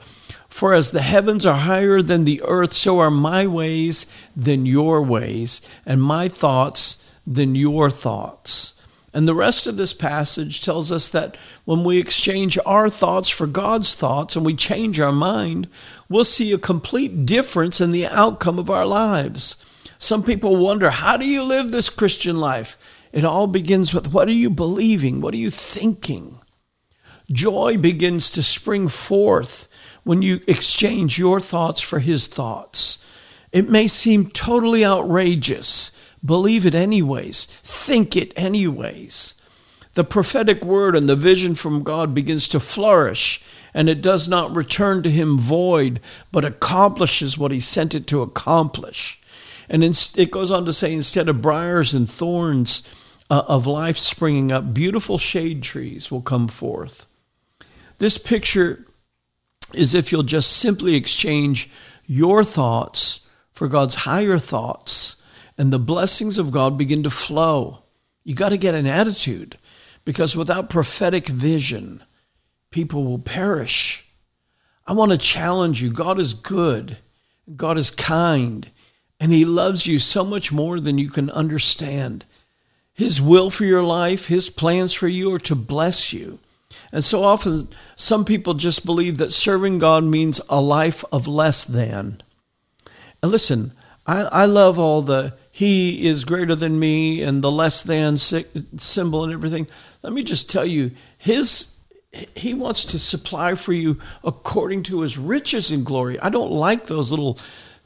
[SPEAKER 2] For as the heavens are higher than the earth, so are my ways than your ways, and my thoughts than your thoughts. And the rest of this passage tells us that when we exchange our thoughts for God's thoughts and we change our mind, we'll see a complete difference in the outcome of our lives. Some people wonder, how do you live this Christian life? It all begins with what are you believing? What are you thinking? Joy begins to spring forth when you exchange your thoughts for his thoughts. It may seem totally outrageous. Believe it anyways. Think it anyways. The prophetic word and the vision from God begins to flourish and it does not return to him void, but accomplishes what he sent it to accomplish. And it goes on to say, instead of briars and thorns uh, of life springing up, beautiful shade trees will come forth. This picture is if you'll just simply exchange your thoughts for God's higher thoughts, and the blessings of God begin to flow. You got to get an attitude because without prophetic vision, people will perish. I want to challenge you. God is good, God is kind, and He loves you so much more than you can understand. His will for your life, His plans for you are to bless you. And so often, some people just believe that serving God means a life of less than. And listen, I, I love all the He is greater than me and the less than symbol and everything. Let me just tell you, His he wants to supply for you according to his riches in glory. I don't like those little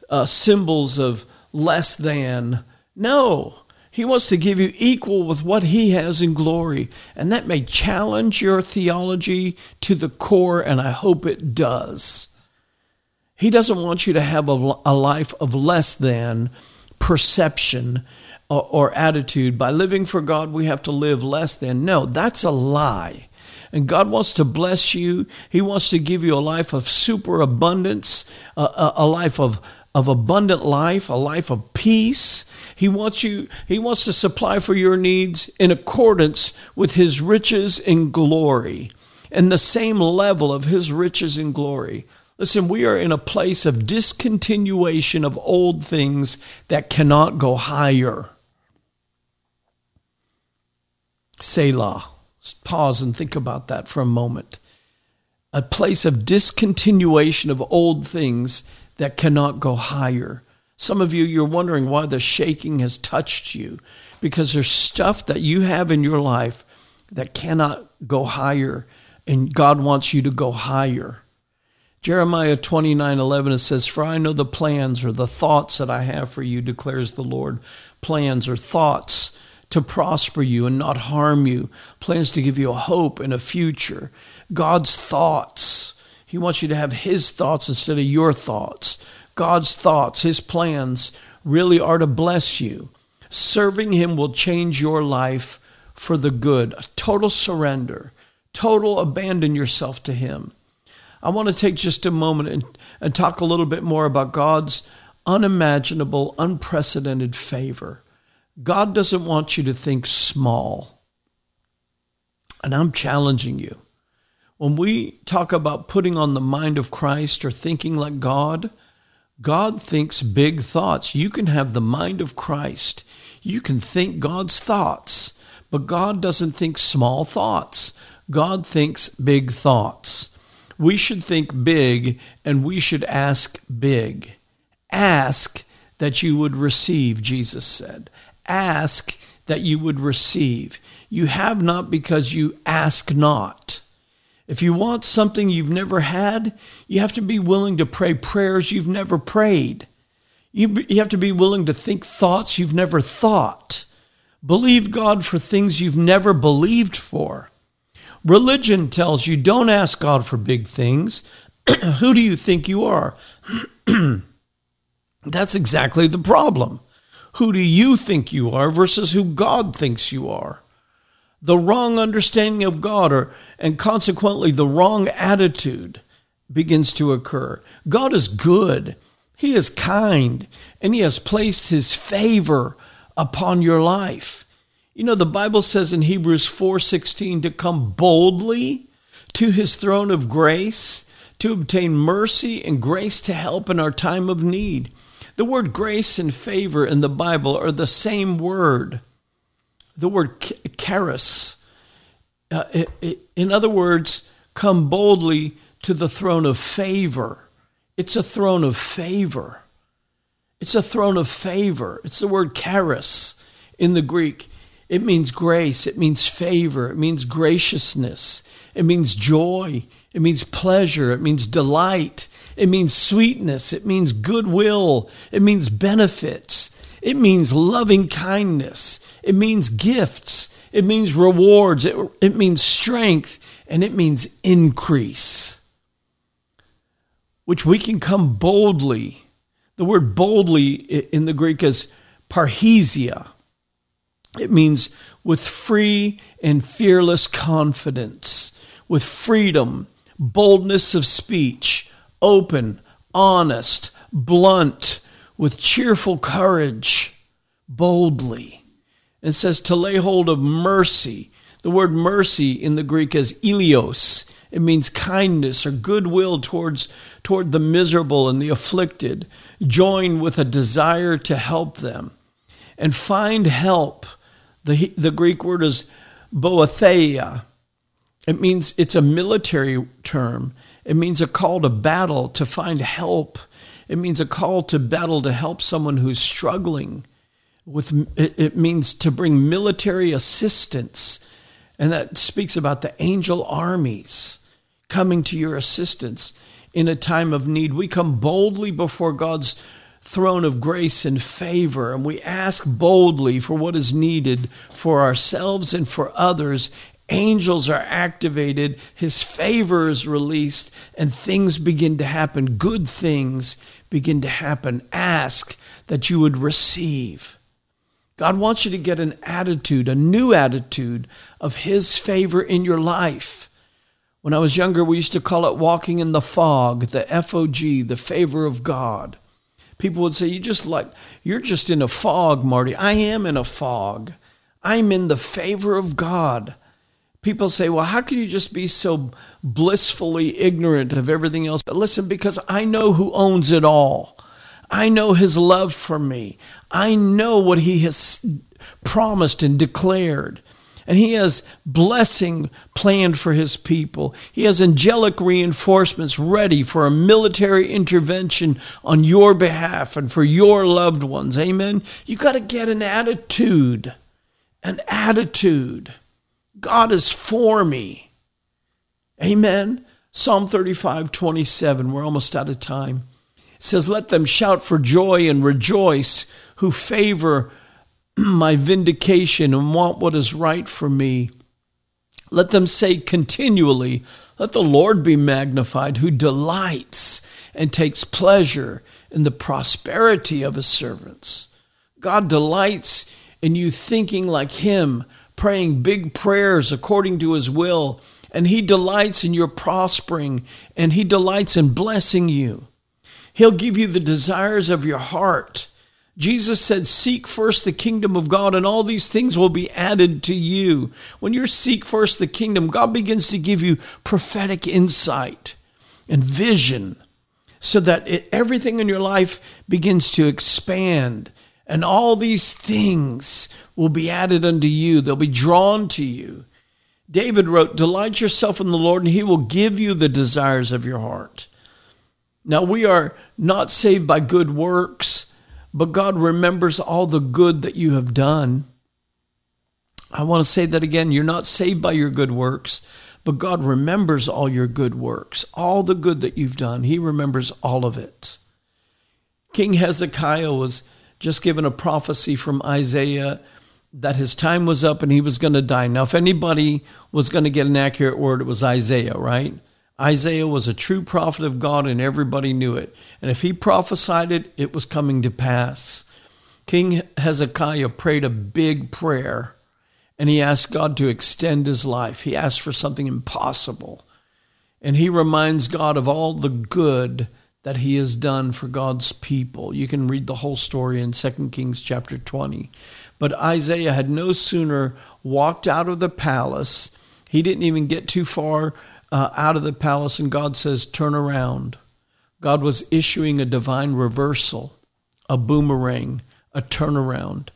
[SPEAKER 2] uh, symbols of less than. No, he wants to give you equal with what he has in glory. And that may challenge your theology to the core, and I hope it does. He doesn't want you to have a, a life of less than perception or, or attitude. By living for God, we have to live less than. No, that's a lie. And God wants to bless you. He wants to give you a life of superabundance, a, a, a life of of abundant life, a life of peace. He wants you he wants to supply for your needs in accordance with his riches in glory and the same level of his riches in glory. Listen, we are in a place of discontinuation of old things that cannot go higher. Selah pause and think about that for a moment. A place of discontinuation of old things that cannot go higher. Some of you, you're wondering why the shaking has touched you because there's stuff that you have in your life that cannot go higher, and God wants you to go higher. Jeremiah 29 11, it says, For I know the plans or the thoughts that I have for you, declares the Lord. Plans or thoughts to prosper you and not harm you, plans to give you a hope and a future. God's thoughts. He wants you to have His thoughts instead of your thoughts. God's thoughts, His plans really are to bless you. Serving Him will change your life for the good. Total surrender, total abandon yourself to Him. I want to take just a moment and, and talk a little bit more about God's unimaginable, unprecedented favor. God doesn't want you to think small. And I'm challenging you. When we talk about putting on the mind of Christ or thinking like God, God thinks big thoughts. You can have the mind of Christ. You can think God's thoughts, but God doesn't think small thoughts. God thinks big thoughts. We should think big and we should ask big. Ask that you would receive, Jesus said. Ask that you would receive. You have not because you ask not. If you want something you've never had, you have to be willing to pray prayers you've never prayed. You, you have to be willing to think thoughts you've never thought. Believe God for things you've never believed for. Religion tells you don't ask God for big things. [clears throat] Who do you think you are? [clears throat] That's exactly the problem. Who do you think you are versus who God thinks you are? The wrong understanding of God, or, and consequently the wrong attitude, begins to occur. God is good, He is kind, and He has placed His favor upon your life. You know, the Bible says in Hebrews 4:16 to come boldly to his throne of grace to obtain mercy and grace to help in our time of need. The word grace and favor in the Bible are the same word. The word charis. Uh, it, it, in other words, come boldly to the throne of favor. It's a throne of favor. It's a throne of favor. It's the word charis in the Greek. It means grace. It means favor. It means graciousness. It means joy. It means pleasure. It means delight. It means sweetness. It means goodwill. It means benefits. It means loving kindness. It means gifts. It means rewards. It, it means strength. And it means increase, which we can come boldly. The word boldly in the Greek is parrhesia. it means with free and fearless confidence, with freedom, boldness of speech, open, honest, blunt, with cheerful courage, boldly. It says to lay hold of mercy. The word mercy in the Greek is eleos. It means kindness or goodwill towards toward the miserable and the afflicted, joined with a desire to help them and find help the, the Greek word is boetheia. It means it's a military term. It means a call to battle to find help. It means a call to battle to help someone who's struggling. With it, it means to bring military assistance, and that speaks about the angel armies coming to your assistance in a time of need. We come boldly before God's throne of grace and favor, and we ask boldly for what is needed for ourselves and for others. Angels are activated, His favor is released, and things begin to happen. Good things begin to happen. Ask that you would receive. God wants you to get an attitude, a new attitude of His favor in your life. When I was younger, we used to call it walking in the fog, the F O G, the favor of God. People would say, You just like, you're just in a fog, Marty. I am in a fog. I'm in the favor of God. People say, Well, how can you just be so blissfully ignorant of everything else? But listen, because I know who owns it all. I know his love for me. I know what he has promised and declared. And he has blessing planned for his people. He has angelic reinforcements ready for a military intervention on your behalf and for your loved ones. Amen. You got to get an attitude. An attitude. God is for me. Amen. Psalm 35, 27. We're almost out of time. It says, Let them shout for joy and rejoice who favor my vindication and want what is right for me. Let them say continually, Let the Lord be magnified, who delights and takes pleasure in the prosperity of his servants. God delights in you thinking like him, praying big prayers according to his will, and he delights in your prospering, and he delights in blessing you. He'll give you the desires of your heart. Jesus said, Seek first the kingdom of God, and all these things will be added to you. When you seek first the kingdom, God begins to give you prophetic insight and vision so that it, everything in your life begins to expand. And all these things will be added unto you, they'll be drawn to you. David wrote, Delight yourself in the Lord, and he will give you the desires of your heart. Now, we are not saved by good works but God remembers all the good that you have done. I want to say that again. You're not saved by your good works, but God remembers all your good works, all the good that you've done. He remembers all of it. King Hezekiah was just given a prophecy from Isaiah that his time was up and he was going to die. Now, if anybody was going to get an accurate word, it was Isaiah, right? Isaiah was a true prophet of God and everybody knew it. And if he prophesied it, it was coming to pass. King Hezekiah prayed a big prayer and he asked God to extend his life. He asked for something impossible. And he reminds God of all the good that he has done for God's people. You can read the whole story in 2 Kings chapter 20. But Isaiah had no sooner walked out of the palace, he didn't even get too far uh, out of the palace, and God says, Turn around. God was issuing a divine reversal, a boomerang, a turnaround.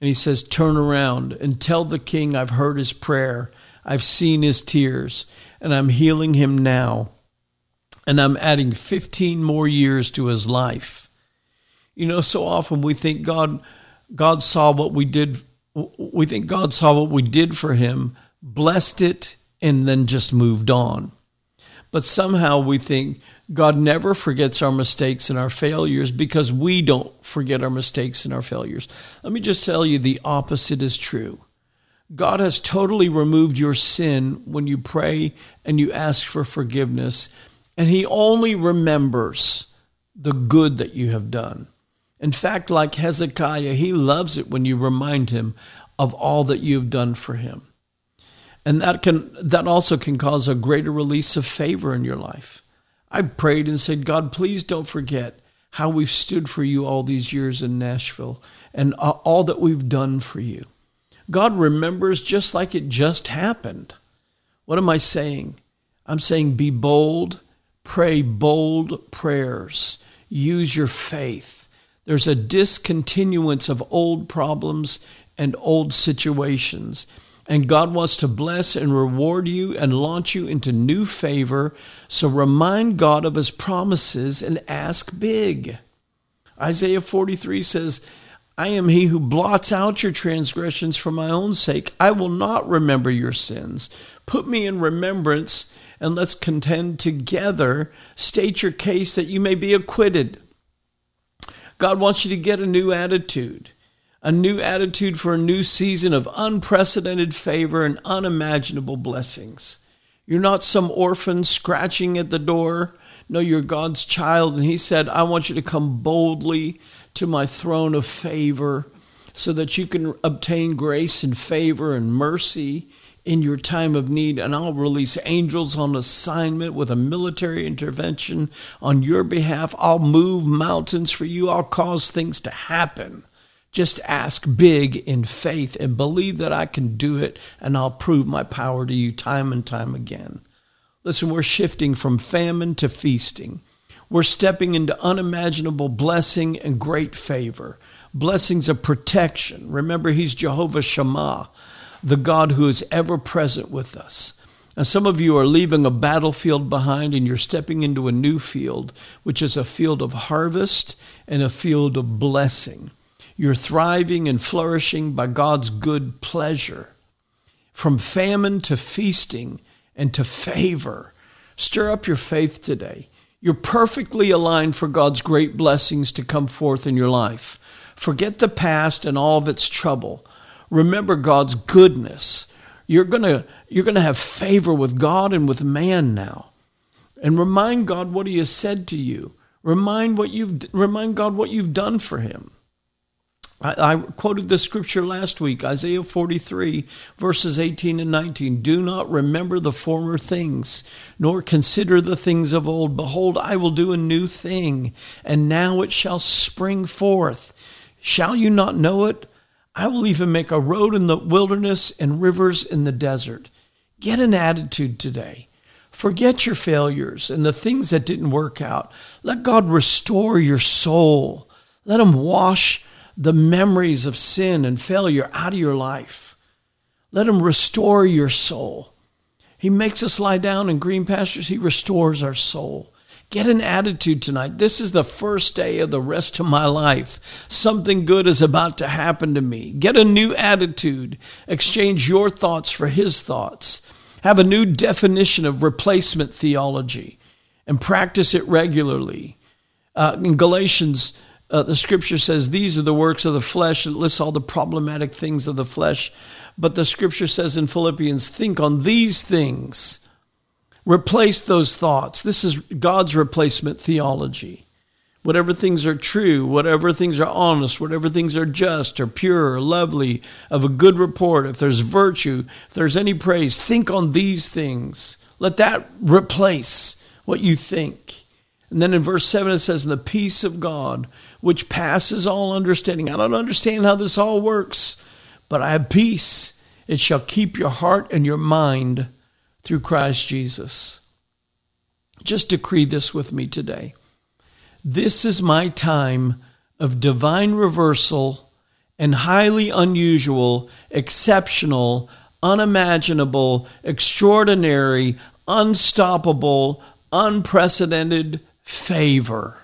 [SPEAKER 2] And he says, Turn around and tell the king I've heard his prayer, I've seen his tears, and I'm healing him now. And I'm adding 15 more years to his life. You know, so often we think God God saw what we did we think God saw what we did for him, blessed it, and then just moved on. But somehow we think God never forgets our mistakes and our failures because we don't forget our mistakes and our failures. Let me just tell you the opposite is true. God has totally removed your sin when you pray and you ask for forgiveness, and He only remembers the good that you have done. In fact, like Hezekiah, He loves it when you remind Him of all that you've done for Him and that can that also can cause a greater release of favor in your life. I prayed and said, God, please don't forget how we've stood for you all these years in Nashville and all that we've done for you. God remembers just like it just happened. What am I saying? I'm saying be bold, pray bold prayers, use your faith. There's a discontinuance of old problems and old situations. And God wants to bless and reward you and launch you into new favor. So remind God of his promises and ask big. Isaiah 43 says, I am he who blots out your transgressions for my own sake. I will not remember your sins. Put me in remembrance and let's contend together. State your case that you may be acquitted. God wants you to get a new attitude a new attitude for a new season of unprecedented favor and unimaginable blessings. You're not some orphan scratching at the door. No, you're God's child. And He said, I want you to come boldly to my throne of favor so that you can obtain grace and favor and mercy in your time of need. And I'll release angels on assignment with a military intervention on your behalf. I'll move mountains for you. I'll cause things to happen just ask big in faith and believe that I can do it, and I'll prove my power to you time and time again. Listen, we're shifting from famine to feasting. We're stepping into unimaginable blessing and great favor. Blessings of protection. Remember, He's Jehovah Shammah, the God who is ever present with us. And some of you are leaving a battlefield behind and you're stepping into a new field, which is a field of harvest and a field of blessing. You're thriving and flourishing by God's good pleasure. From famine to feasting and to favor. Stir up your faith today. You're perfectly aligned for God's great blessings to come forth in your life. Forget the past and all of its trouble. Remember God's goodness. You're going to you're going to have favor with God and with man now. And remind God what he has said to you. Remind what you've remind God what you've done for him. I, I, quoted the scripture last week, Isaiah 43, verses 18 and 19. Do not remember the former things, nor consider the things of old. Behold, I will do a new thing, and now it shall spring forth. Shall you not know it? I will even make a road in the wilderness and rivers in the desert. Get an attitude today. Forget your failures and the things that didn't work out. Let God restore your soul. Let Him wash the memories of sin and failure out of your life. Let Him restore your soul. He makes us lie down in green pastures, He restores our soul. Get an attitude tonight. This is the first day of the rest of my life. Something good is about to happen to me. Get a new attitude. Exchange your thoughts for His thoughts. Have a new definition of replacement theology and practice it regularly. Uh, in Galatians, uh, the scripture says these are the works of the flesh. It lists all the problematic things of the flesh. But the scripture says in Philippians, think on these things Replace those thoughts. This is God's replacement theology. Whatever things are true, whatever things are honest, whatever things are just or pure or lovely, of a good report, if there's virtue, if there's any praise, think on these things. Let that replace what you think. And then in verse 7 it says, In the peace of God, which passes all understanding. I don't understand how this all works, but I have peace. It shall keep your heart and your mind through Christ Jesus. Just decree this with me today. This is my time of divine reversal and highly unusual, exceptional, unimaginable, extraordinary, unstoppable, unprecedented favor.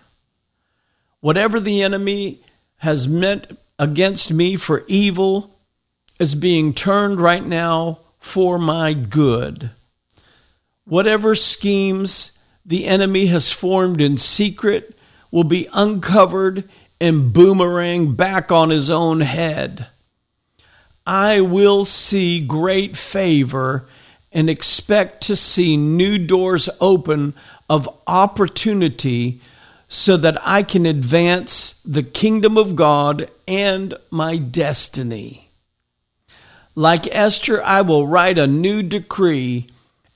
[SPEAKER 2] Whatever the enemy has meant against me for evil is being turned right now for my good. Whatever schemes the enemy has formed in secret will be uncovered and boomerang back on his own head. I will see great favor and expect to see new doors open of opportunity so that I can advance the kingdom of God and my destiny. Like Esther, I will write a new decree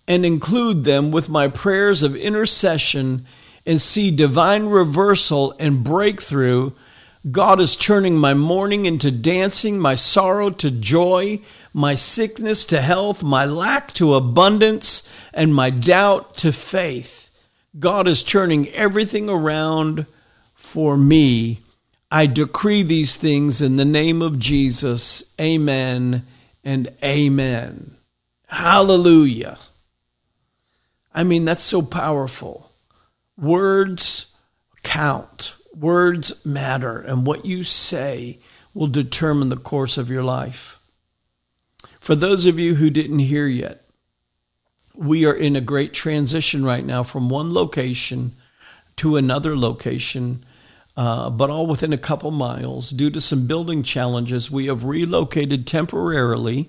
[SPEAKER 2] and include them with my prayers of intercession and see divine reversal and breakthrough. God is turning my mourning into dancing, my sorrow to joy, my sickness to health, my lack to abundance, and my doubt to faith. God is turning everything around for me. I decree these things in the name of Jesus. Amen and amen. Hallelujah. I mean, that's so powerful. Words count, words matter, and what you say will determine the course of your life. For those of you who didn't hear yet, we are in a great transition right now from one location to another location, uh, but all within a couple miles. Due to some building challenges, we have relocated temporarily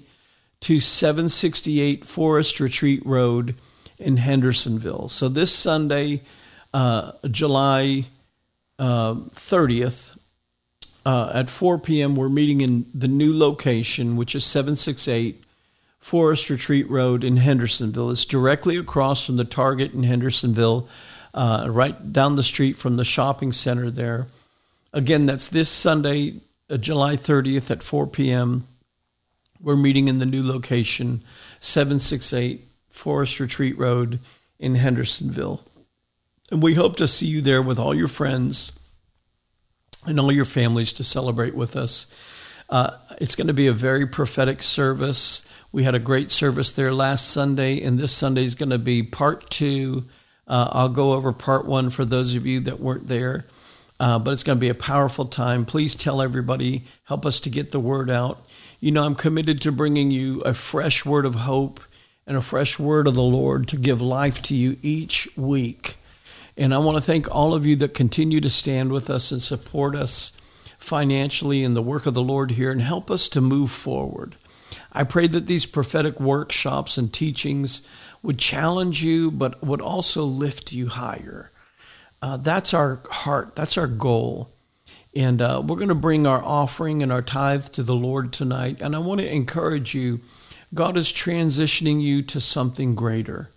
[SPEAKER 2] to 768 Forest Retreat Road in Hendersonville. So this Sunday, uh, July uh, 30th, uh, at 4 p.m., we're meeting in the new location, which is 768 Forest Retreat Road in Hendersonville. It's directly across from the Target in Hendersonville, uh, right down the street from the shopping center there. Again, that's this Sunday, uh, July 30th at 4 p.m. We're meeting in the new location, 768 Forest Retreat Road in Hendersonville. And we hope to see you there with all your friends and all your families to celebrate with us. Uh, it's going to be a very prophetic service. We had a great service there last Sunday, and this Sunday is going to be part two. Uh, I'll go over part one for those of you that weren't there, uh, but it's going to be a powerful time. Please tell everybody, help us to get the word out. You know, I'm committed to bringing you a fresh word of hope and a fresh word of the Lord to give life to you each week. And I want to thank all of you that continue to stand with us and support us financially in the work of the Lord here and help us to move forward. I pray that these prophetic workshops and teachings would challenge you, but would also lift you higher. Uh, that's our heart, that's our goal. And uh, we're going to bring our offering and our tithe to the Lord tonight. And I want to encourage you God is transitioning you to something greater.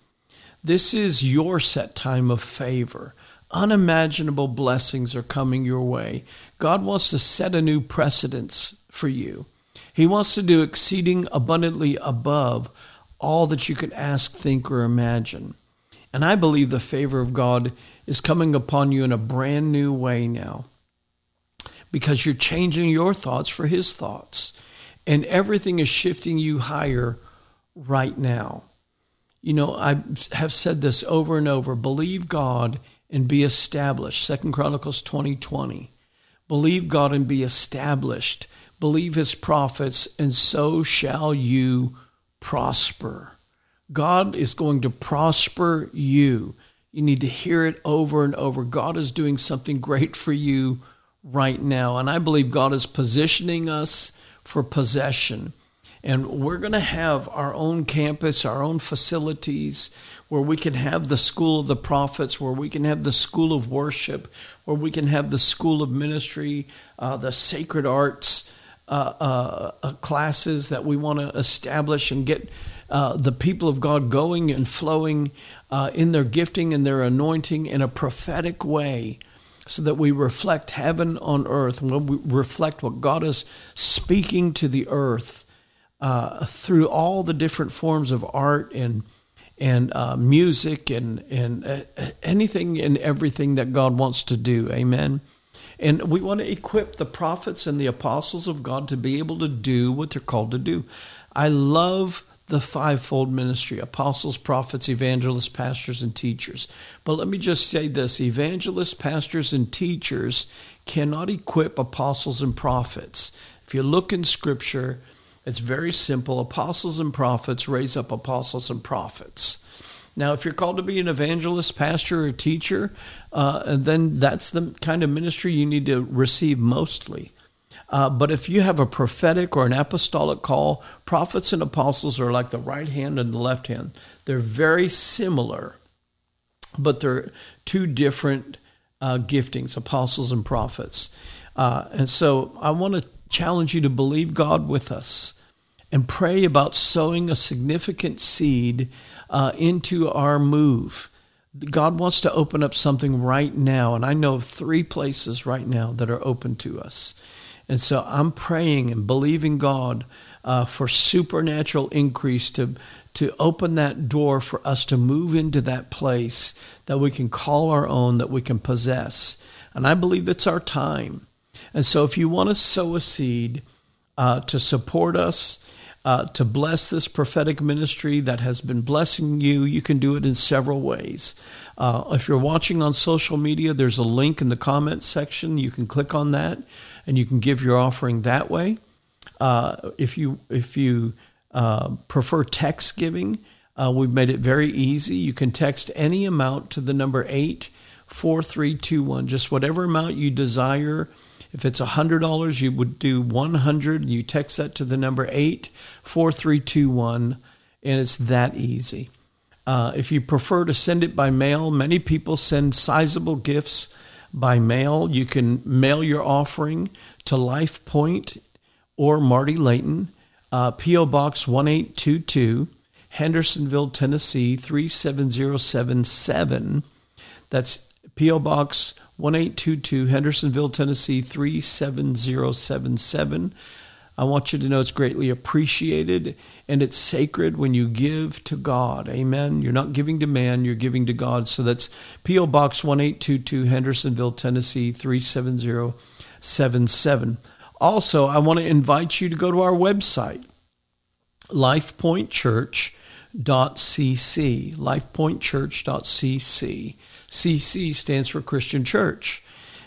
[SPEAKER 2] This is your set time of favor. Unimaginable blessings are coming your way. God wants to set a new precedence for you. He wants to do exceeding abundantly above all that you could ask, think, or imagine. And I believe the favor of God is coming upon you in a brand new way now because you're changing your thoughts for His thoughts. And everything is shifting you higher right now. You know, I have said this over and over believe God and be established. Second Chronicles 20 20. Believe God and be established. Believe his prophets, and so shall you prosper. God is going to prosper you. You need to hear it over and over. God is doing something great for you right now. And I believe God is positioning us for possession. And we're going to have our own campus, our own facilities where we can have the school of the prophets, where we can have the school of worship, where we can have the school of ministry, uh, the sacred arts uh, uh, uh classes that we want to establish and get uh, the people of God going and flowing uh, in their gifting and their anointing in a prophetic way so that we reflect heaven on earth we reflect what God is speaking to the earth through all the different forms of art and and uh, music and and uh, anything and everything that God wants to do. Amen. And we want to equip the prophets and the apostles of God to be able to do what they're called to do. I love the fivefold ministry apostles, prophets, evangelists, pastors, and teachers. But let me just say this evangelists, pastors, and teachers cannot equip apostles and prophets. If you look in Scripture, it's very simple. Apostles and prophets raise up apostles and prophets. Now, if you're called to be an evangelist, pastor, or teacher, uh, then that's the kind of ministry you need to receive mostly. Uh, but if you have a prophetic or an apostolic call, prophets and apostles are like the right hand and the left hand. They're very similar, but they're two different uh, giftings apostles and prophets. Uh, and so I want to challenge you to believe God with us and pray about sowing a significant seed uh, into our move. God wants to open up something right now, and I know of three places right now that are open to us. And so I'm praying and believing God uh, for supernatural increase to to open that door for us to move into that place that we can call our own, that we can possess. And I believe it's our time. And so if you want to sow a seed uh, to support us, uh, to bless this prophetic ministry that has been blessing you, you can do it in several ways. Uh, if you're watching on social media, there's a link in the comments section. You can click on that and you can give your offering that way. Uh, if you if you uh, prefer text giving, uh, we've made it very easy. You can text any amount to the number eight four three two one, just whatever amount you desire. If it's $100, you would do 100. You text that to the number 84321, and it's that easy. Uh, if you prefer to send it by mail, many people send sizable gifts by mail. You can mail your offering to Life Point or Marty Layton, uh, P.O. Box 1822, Hendersonville, Tennessee 37077. That's P.O. Box 1822, Hendersonville, Tennessee 37077. I want you to know it's greatly appreciated and it's sacred when you give to God. Amen. You're not giving to man, you're giving to God. So that's P.O. Box 1822, Hendersonville, Tennessee 37077. Also, I want to invite you to go to our website, lifepointchurch.cc. Lifepointchurch.cc. CC stands for Christian Church.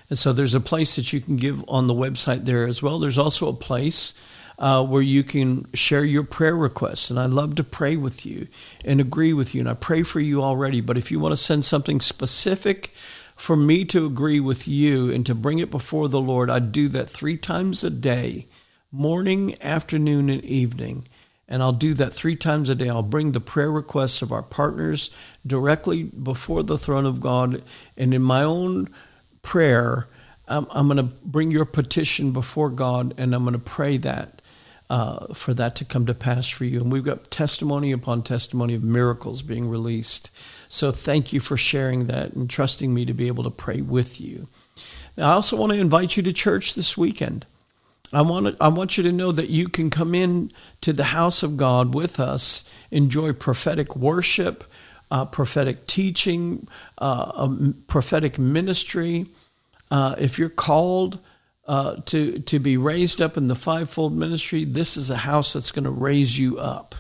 [SPEAKER 2] And so there's a place that you can give on the website there as well. There's also a place uh, where you can share your prayer requests. And I love to pray with you and agree with you. And I pray for you already. But if you want to send something specific for me to agree with you and to bring it before the Lord, I do that three times a day morning, afternoon, and evening. And I'll do that three times a day. I'll bring the prayer requests of our partners directly before the throne of God. And in my own prayer, I'm, I'm going to bring your petition before God and I'm going to pray that uh, for that to come to pass for you. And we've got testimony upon testimony of miracles being released. So thank you for sharing that and trusting me to be able to pray with you. Now, I also want to invite you to church this weekend. I want to, I want you to know that you can come in to the house of God with us, enjoy prophetic worship, uh, prophetic teaching, uh, prophetic ministry. Uh, if you're called uh, to to be raised up in the fivefold ministry, this is a house that's going to raise you up.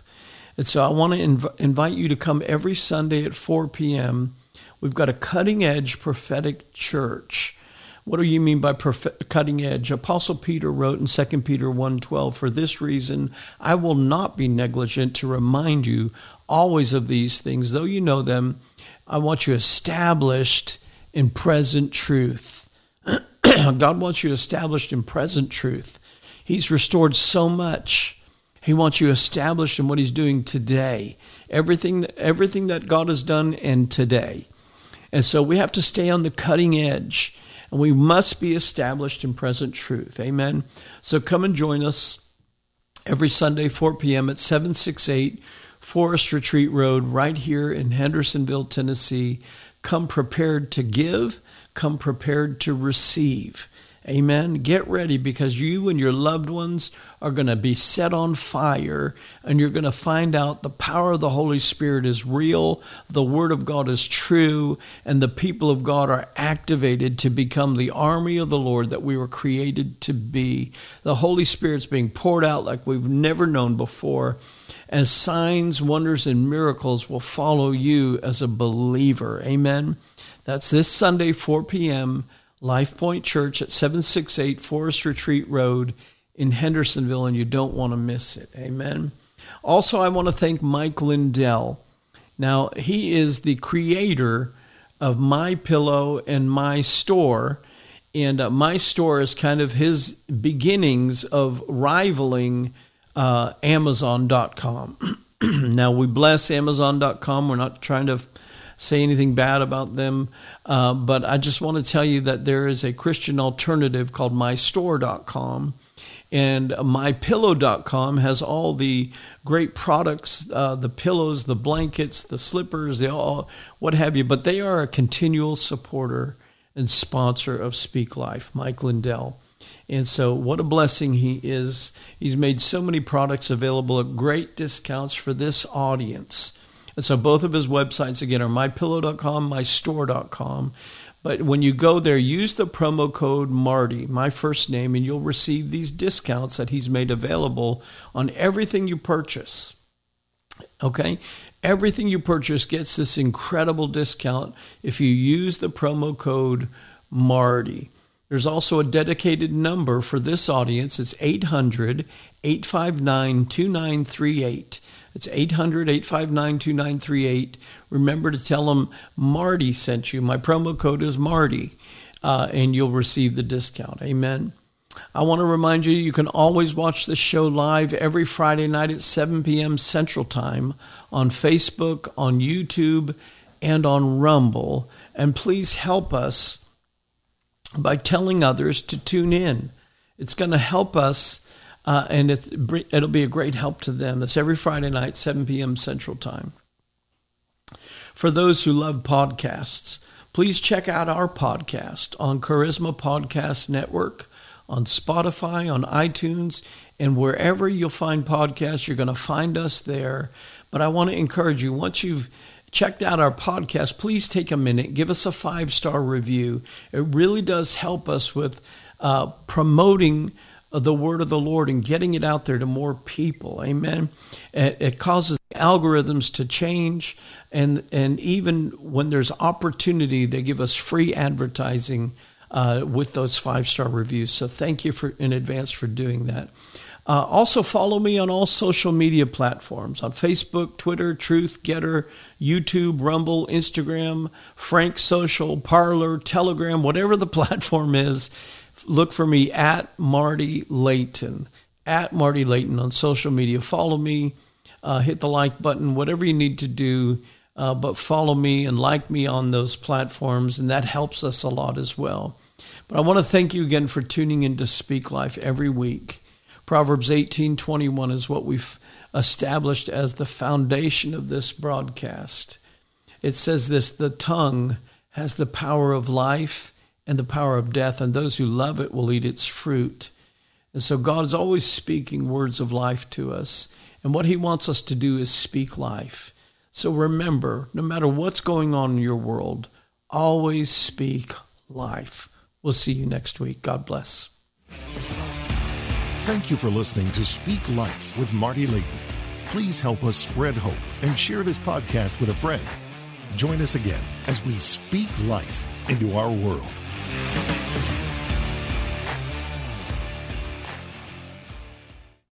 [SPEAKER 2] And so I want to inv- invite you to come every Sunday at 4 p.m. We've got a cutting edge prophetic church. What do you mean by prof- cutting edge? Apostle Peter wrote in 2 Peter 1:12, "For this reason I will not be negligent to remind you always of these things, though you know them. I want you established in present truth." [clears throat] God wants you established in present truth. He's restored so much. He wants you established in what He's doing today. Everything, everything that God has done in today. And so we have to stay on the cutting edge and we must be established in present truth. Amen. So come and join us every Sunday, 4 p.m. at 768 Forest Retreat Road, right here in Hendersonville, Tennessee. Come prepared to give come prepared to receive. Amen. Get ready because you and your loved ones are going to be set on fire and you're going to find out the power of the Holy Spirit is real, the Word of God is true, and the people of God are activated to become the army of the Lord that we were created to be. The Holy Spirit's being poured out like we've never known before, and signs, wonders, and miracles will follow you as a believer. Amen. That's this Sunday, 4 p.m., Life Point Church at 768 Forest Retreat Road in Hendersonville, and you don't want to miss it. Amen. Also, I want to thank Mike Lindell. Now, he is the creator of My Pillow and My Store, and uh, My Store is kind of his beginnings of rivaling uh, Amazon.com. [clears throat] now, we bless Amazon.com. We're not trying to say anything bad about them. Uh, but I just want to tell you that there is a Christian alternative called mystore.com. And mypillow.com has all the great products, uh, the pillows, the blankets, the slippers, the all, what have you. But they are a continual supporter and sponsor of Speak Life, Mike Lindell. And so, what a blessing he is. He's made so many products available at great discounts for this audience. And so both of his websites again are mypillow.com, mystore.com. But when you go there, use the promo code Marty, my first name, and you'll receive these discounts that he's made available on everything you purchase. Okay? Everything you purchase gets this incredible discount if you use the promo code Marty. There's also a dedicated number for this audience. It's 800 859 2938. It's 800 859 2938. Remember to tell them Marty sent you. My promo code is Marty, uh, and you'll receive the discount. Amen. I want to remind you you can always watch the show live every Friday night at 7 p.m. Central Time on Facebook, on YouTube, and on Rumble. And please help us by telling others to tune in. It's going to help us uh, and it, it'll be a great help to them. It's every Friday night, 7 p.m. Central Time. For those who love podcasts, please check out our podcast on Charisma Podcast Network, on Spotify, on iTunes, and wherever you'll find podcasts, you're going to find us there. But I want to encourage you once you've checked out our podcast, please take a minute, give us a five star review. It really does help us with uh, promoting the word of the Lord and getting it out there to more people. Amen. It, it causes algorithms to change, and and even when there's opportunity, they give us free advertising uh, with those five star reviews. So thank you for in advance for doing that. Uh, also, follow me on all social media platforms on Facebook, Twitter, Truth, Gettr, YouTube, Rumble, Instagram, Frank Social, Parler, Telegram, whatever the [laughs] platform is. Look for me at Marty Layton, at Marty Layton on social media. Follow me, uh, hit the like button, whatever you need to do. Uh, but follow me and like me on those platforms, and that helps us a lot as well. But I want to thank you again for tuning in to Speak Life every week. Proverbs 18:21 is what we've established as the foundation of this broadcast. It says this, the tongue has the power of life and the power of death, and those who love it will eat its fruit. And so God is always speaking words of life to us. And what he wants us to do is speak life. So remember, no matter what's going on in your world, always speak life. We'll see you next week. God bless.
[SPEAKER 1] Thank you for listening to Speak Life with Marty Layton. Please help us spread hope and share this podcast with a friend. Join us again as we speak life into our world. Thank you.